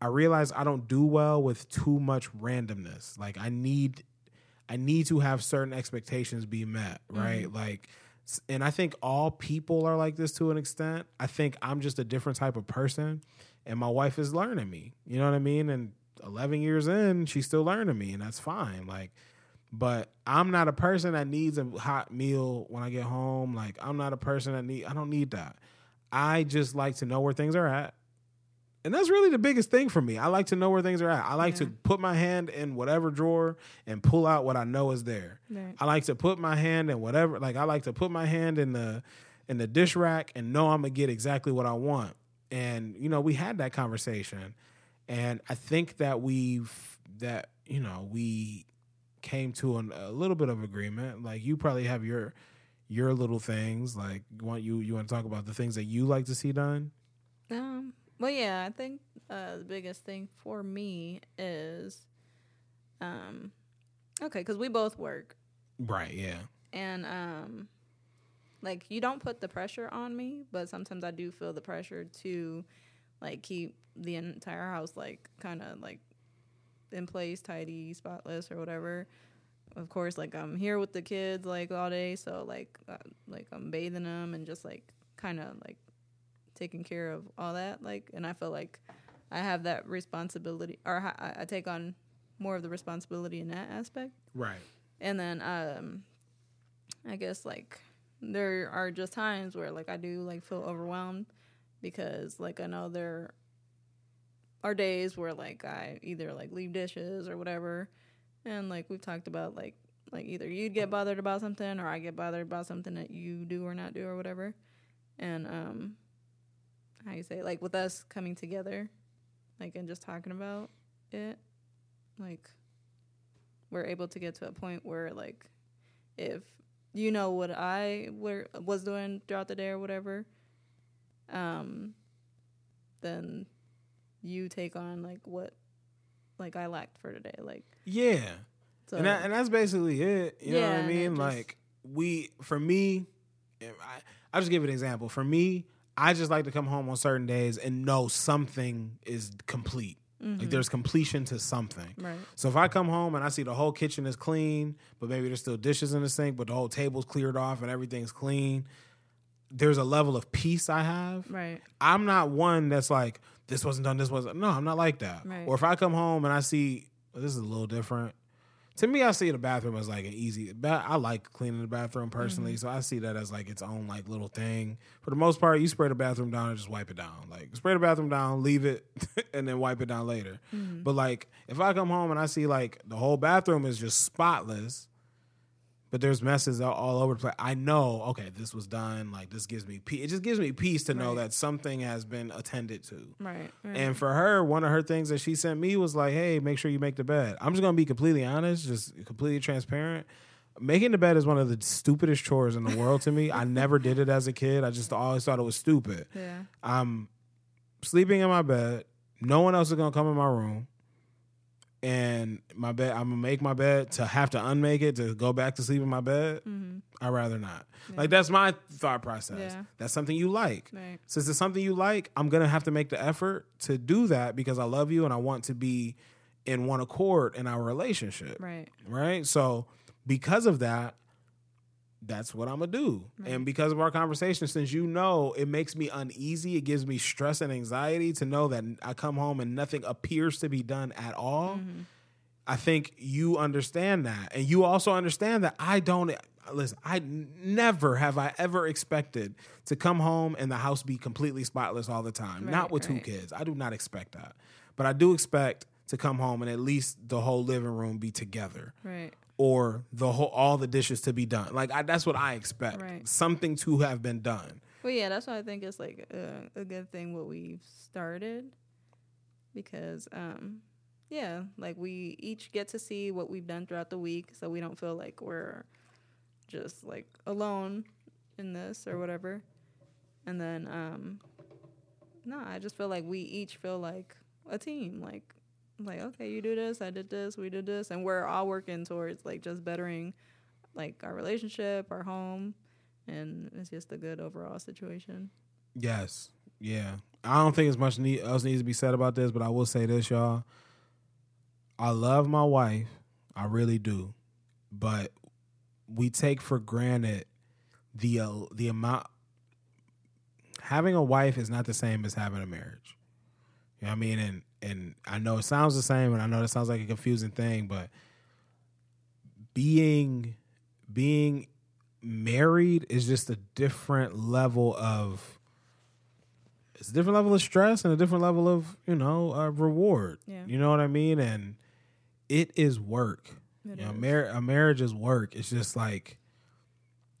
I realized I don't do well with too much randomness. Like I need I need to have certain expectations be met, right? Mm-hmm. Like and I think all people are like this to an extent. I think I'm just a different type of person and my wife is learning me. You know what I mean? And 11 years in, she's still learning me and that's fine. Like but I'm not a person that needs a hot meal when I get home. Like I'm not a person that need I don't need that. I just like to know where things are at. And that's really the biggest thing for me. I like to know where things are at. I like to put my hand in whatever drawer and pull out what I know is there. Right. I like to put my hand in whatever like I like to put my hand in the in the dish rack and know I'm gonna get exactly what I want. And you know, we had that conversation. And I think that we've that, you know, we came to an, a little bit of agreement. Like you probably have your your little things. Like you want you you want to talk about the things that you like to see done? Um. Well, yeah, I think uh, the biggest thing for me is, um, okay, because we both work, Right, yeah. and um, like you don't put the pressure on me, but sometimes I do feel the pressure to, like, keep the entire house like kind of like in place, tidy, spotless, or whatever. Of course, like I'm here with the kids like all day, so like uh, like I'm bathing them and just like kind of like taking care of all that. Like, and I feel like I have that responsibility, or I I take on more of the responsibility in that aspect. Right. And then um I guess like there are just times where like I do like feel overwhelmed because like I know there are days where like I either like leave dishes or whatever and like we've talked about like like either you'd get bothered about something or I get bothered about something that you do or not do or whatever. And um how you say like with us coming together like and just talking about it like we're able to get to a point where like if you know what I were was doing throughout the day or whatever, um, then you take on like what like I lacked for today. Like Yeah. so and that, and that's basically it. You know what I mean? like we, for me, I I'll just give an example. For me, I just like to come home on certain days and know something is complete. Like mm-hmm. there's completion to something. Right. So if I come home and I see the whole kitchen is clean, but maybe there's still dishes in the sink, but the whole table's cleared off and everything's clean, there's a level of peace I have. right. I'm not one that's like, this wasn't done, this wasn't. No, I'm not like that. Right. Or if I come home and I see, well, this is a little different. to me, I see the bathroom as like an easy. I like cleaning the bathroom personally, mm-hmm. so I see that as like its own like little thing. For the most part, you spray the bathroom down and just wipe it down. Like spray the bathroom down, leave it, and then wipe it down later. Mm-hmm. But like if I come home and I see like the whole bathroom is just spotless, but there's messes all, all over the place. I know, okay, this was done. Like this gives me peace. It just gives me peace to know Right. that something has been attended to. Right. right. And for her, one of her things that she sent me was like, "Hey, make sure you make the bed." I'm just gonna be completely honest, just completely transparent. Making the bed is one of the stupidest chores in the world to me. I never did it as a kid. I just always thought it was stupid. yeah. I'm sleeping in my bed. No one else is gonna come in my room. And my bed, I'm gonna make my bed to have to unmake it to go back to sleep in my bed. Mm-hmm. I'd rather not. Like that's my thought process. Yeah. That's something you like. Right. Since it's something you like, I'm gonna have to make the effort to do that because I love you and I want to be in one accord in our relationship Right. right? So because of that, that's what I'm gonna do. And because of our conversation, since you know it makes me uneasy, it gives me stress and anxiety to know that I come home and nothing appears to be done at all. Mm-hmm. I think you understand that, and you also understand that I don't. Uh, listen, I never have I ever expected to come home and the house be completely spotless all the time. not Right, with two kids. I do not expect that, but I do expect to come home and at least the whole living room be together Right. Or the whole all the dishes to be done. Like I, that's what I expect. Right. Something to have been done. Well, yeah, that's why I think it's like a, a good thing what we've started because, um, yeah, like we each get to see what we've done throughout the week, so we don't feel like we're just like alone in this or whatever. And then, um, no, I just feel like we each feel like a team. Like, like okay, you do this, I did this, we did this, and we're all working towards like just bettering like our relationship, our home, and it's just a good overall situation. Yes. Yeah. I don't think as much need, else needs to be said about this, but I will say this, y'all. I love my wife. I really do. But we take for granted the uh, the amount having a wife is not the same as having a marriage. You know what I mean? And and I know it sounds the same and I know that sounds like a confusing thing, but being being married is just a different level of it's a different level of stress and a different level of you know uh, reward. Yeah. you know what i mean? And it is work. You know mar- a marriage is work. It's just like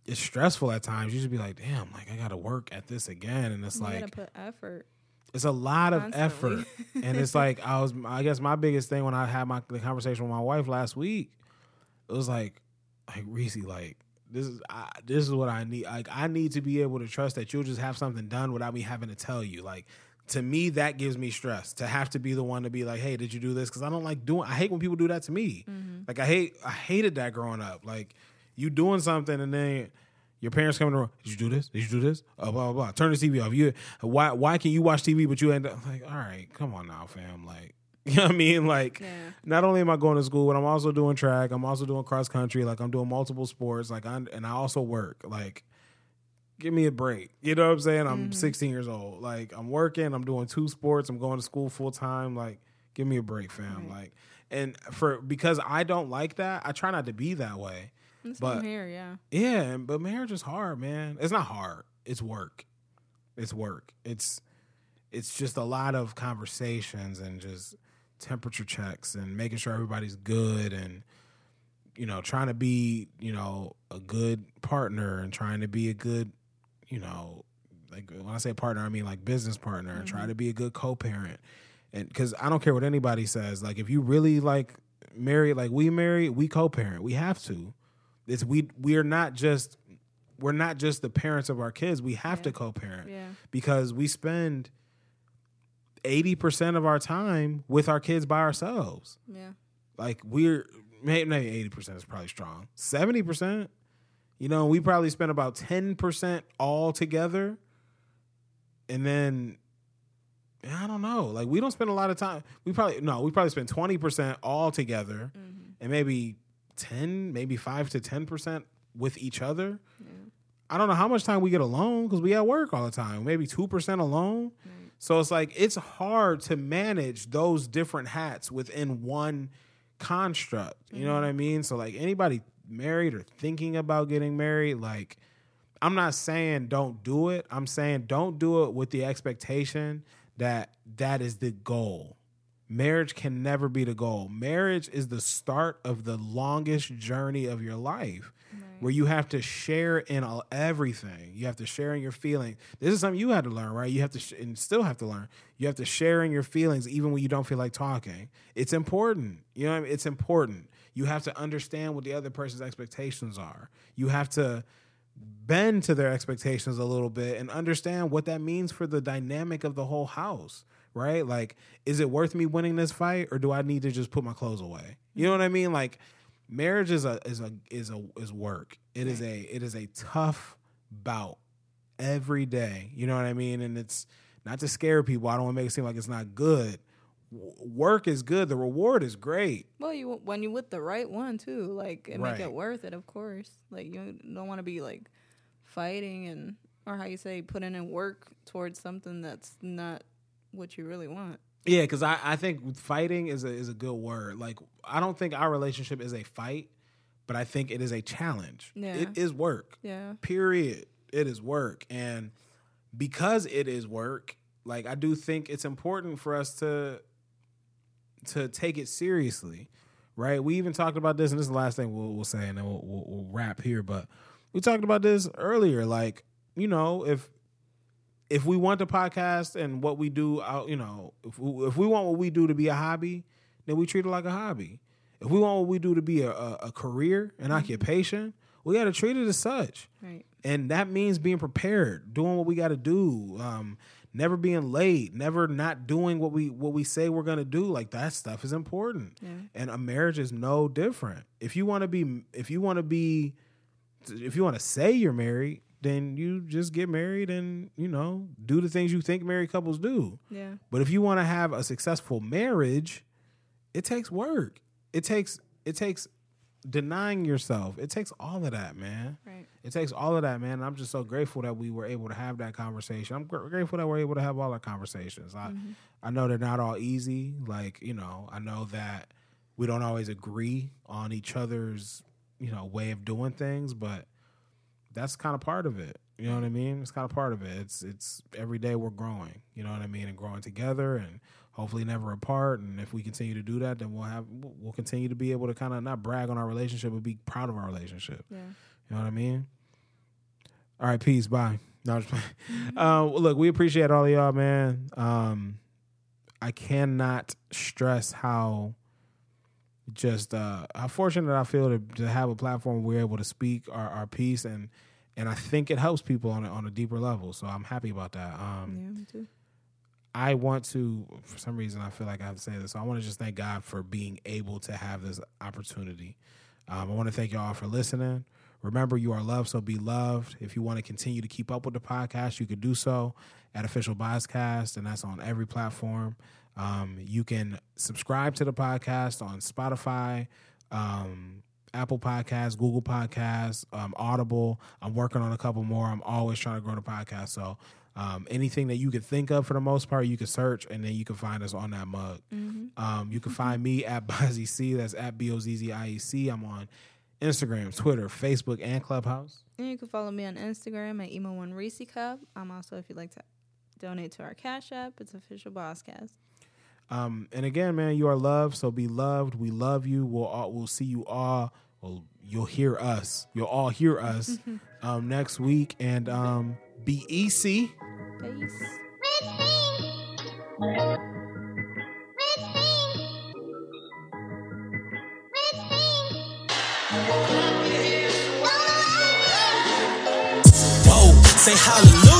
it's stressful at times. You just be like damn like i gotta work at this again. And it's You like gotta put effort. It's a lot of Constantly. effort and it's like i was i guess my biggest thing when i had my the conversation with my wife last week it was like like Reese, like this is I, this is what I need. Like I need to be able to trust that you'll just have something done without me having to tell you. Like to me, that gives me stress to have to be the one to be like, hey, did you do this? Because I don't like doing. I hate when people do that to me. Mm-hmm. Like I hate I hated that growing up. Like you doing something and then. Your parents come in the room. Did you do this? Did you do this? Oh, blah blah blah. Turn the TV off. You why why can you watch TV but you end up like all right? Come on now, fam. Like you know what I mean? Like Yeah. not only am I going to school, but I'm also doing track. I'm also doing cross country. Like I'm doing multiple sports. Like I and I also work. Like give me a break. You know what I'm saying? I'm mm-hmm. 16 years old. Like I'm working. I'm doing two sports. I'm going to school full time. Like give me a break, fam. Like and for because I don't like that, I try not to be that way. It's But- here, yeah. Yeah, but marriage is hard, man. It's not hard. It's work. It's work. It's it's just a lot of conversations and just temperature checks and making sure everybody's good and you know, trying to be, you know, a good partner and trying to be a good, you know, like when I say partner, I mean like business partner and try to be a good co-parent. And because I don't care what anybody says, like if you really like married, like we married, we co-parent. We have to. It's we we are not just we're not just the parents of our kids. We have to co-parent Yeah. because we spend eighty percent of our time with our kids by ourselves. Yeah. Like we're maybe eighty percent is probably strong. Seventy percent, you know, we probably spend about ten percent all together, and then I don't know. Like we don't spend a lot of time. We probably no. We probably spend twenty percent all together, mm-hmm. and maybe ten, maybe five to ten percent with each other. I don't know how much time we get alone because we at work all the time. Maybe two percent alone. So it's like it's hard to manage those different hats within one construct. You know what I mm-hmm. mean? So like anybody married or thinking about getting married, like I'm not saying don't do it. I'm saying don't do it with the expectation that that is the goal. Marriage can never be the goal. Marriage is the start of the longest journey of your life where you have to share in all, everything. You have to share in your feelings. This is something you had to learn, right? You have to sh- and still have to learn. You have to share in your feelings even when you don't feel like talking. It's important. You know what I mean? It's important. You have to understand what the other person's expectations are. You have to bend to their expectations a little bit and understand what that means for the dynamic of the whole house, right? Like, is it worth me winning this fight or do I need to just put my clothes away? You know what I mean? Like, marriage is a is a is a is work. It is a it is a tough bout every day. You know what I mean? And it's not to scare people. I don't want to make it seem like it's not good. W- Work is good. The reward is great. Well, you when you with the right one too, like and make it worth it. Of course, like you don't want to be like fighting and or how you say putting in work towards something that's not what you really want. Yeah, because I, I think fighting is a is a good word. Like I don't think our relationship is a fight, but I think it is a challenge. Yeah. It is work. Yeah. Period. It is work. And because it is work, like I do think it's important for us to to take it seriously. Right? We even talked about this, and this is the last thing we'll, we'll say, and then we'll, we'll, we'll wrap here. But we talked about this earlier. Like, you know, if if we want the podcast and what we do out, you know, if we, if we want what we do to be a hobby, then we treat it like a hobby. If we want what we do to be a, a, a career, an occupation, we got to treat it as such. Right. And that means being prepared, doing what we got to do, um, never being late, never not doing what we what we say we're gonna do. Like that stuff is important. And a marriage is no different. If you want to be, if you want to be, if you want to say you're married, then you just get married and you know do the things you think married couples do. Yeah. But if you want to have a successful marriage, it takes work. It takes it takes denying yourself. It takes all of that, man. Right. It takes all of that, man. And I'm just so grateful that we were able to have that conversation. I'm gr- grateful that we're able to have all our conversations. I mm-hmm. I know they're not all easy. Like you know, I know that we don't always agree on each other's you know way of doing things, but that's kind of part of it. You know what I mean? It's kind of part of it. It's it's every day we're growing. You know what I mean? And growing together and hopefully never apart. And if we continue to do that, then we'll have we'll continue to be able to kind of not brag on our relationship, but be proud of our relationship. Yeah. You know what I mean? All right, peace. Bye. No, just. Uh, look, we appreciate all of y'all, man. Um, I cannot stress how just uh, how fortunate I feel to, to have a platform where we're able to speak our, our piece and and I think it helps people on a, on a deeper level. So I'm happy about that. Um, Yeah. Me too. I want to, for some reason, I feel like I have to say this. So I want to just thank God for being able to have this opportunity. Um, I want to thank y'all for listening. Remember, you are loved, so be loved. If you want to continue to keep up with the podcast, you could do so at Official Bozcast, and that's on every platform. Um, you can subscribe to the podcast on Spotify, um, Apple Podcasts, Google Podcasts, um, Audible. I'm working on a couple more. I'm always trying to grow the podcast. So um, anything that you could think of for the most part, you can search and then you can find us on that mug. Um, you can find me at Bozzie C. That's at B O Z Z I E C. I'm on Instagram, Twitter, Facebook, and Clubhouse. And you can follow me on Instagram at emo one Reese Cup. I'm also if you'd like to donate to our Cash App, it's official Bozcast. Um, and again, man, you are loved, so be loved. We love you. We'll all, we'll see you all. Well, you'll hear us. You'll all hear us um, next week, and um, be easy. Peace. Whoa, say hallelujah.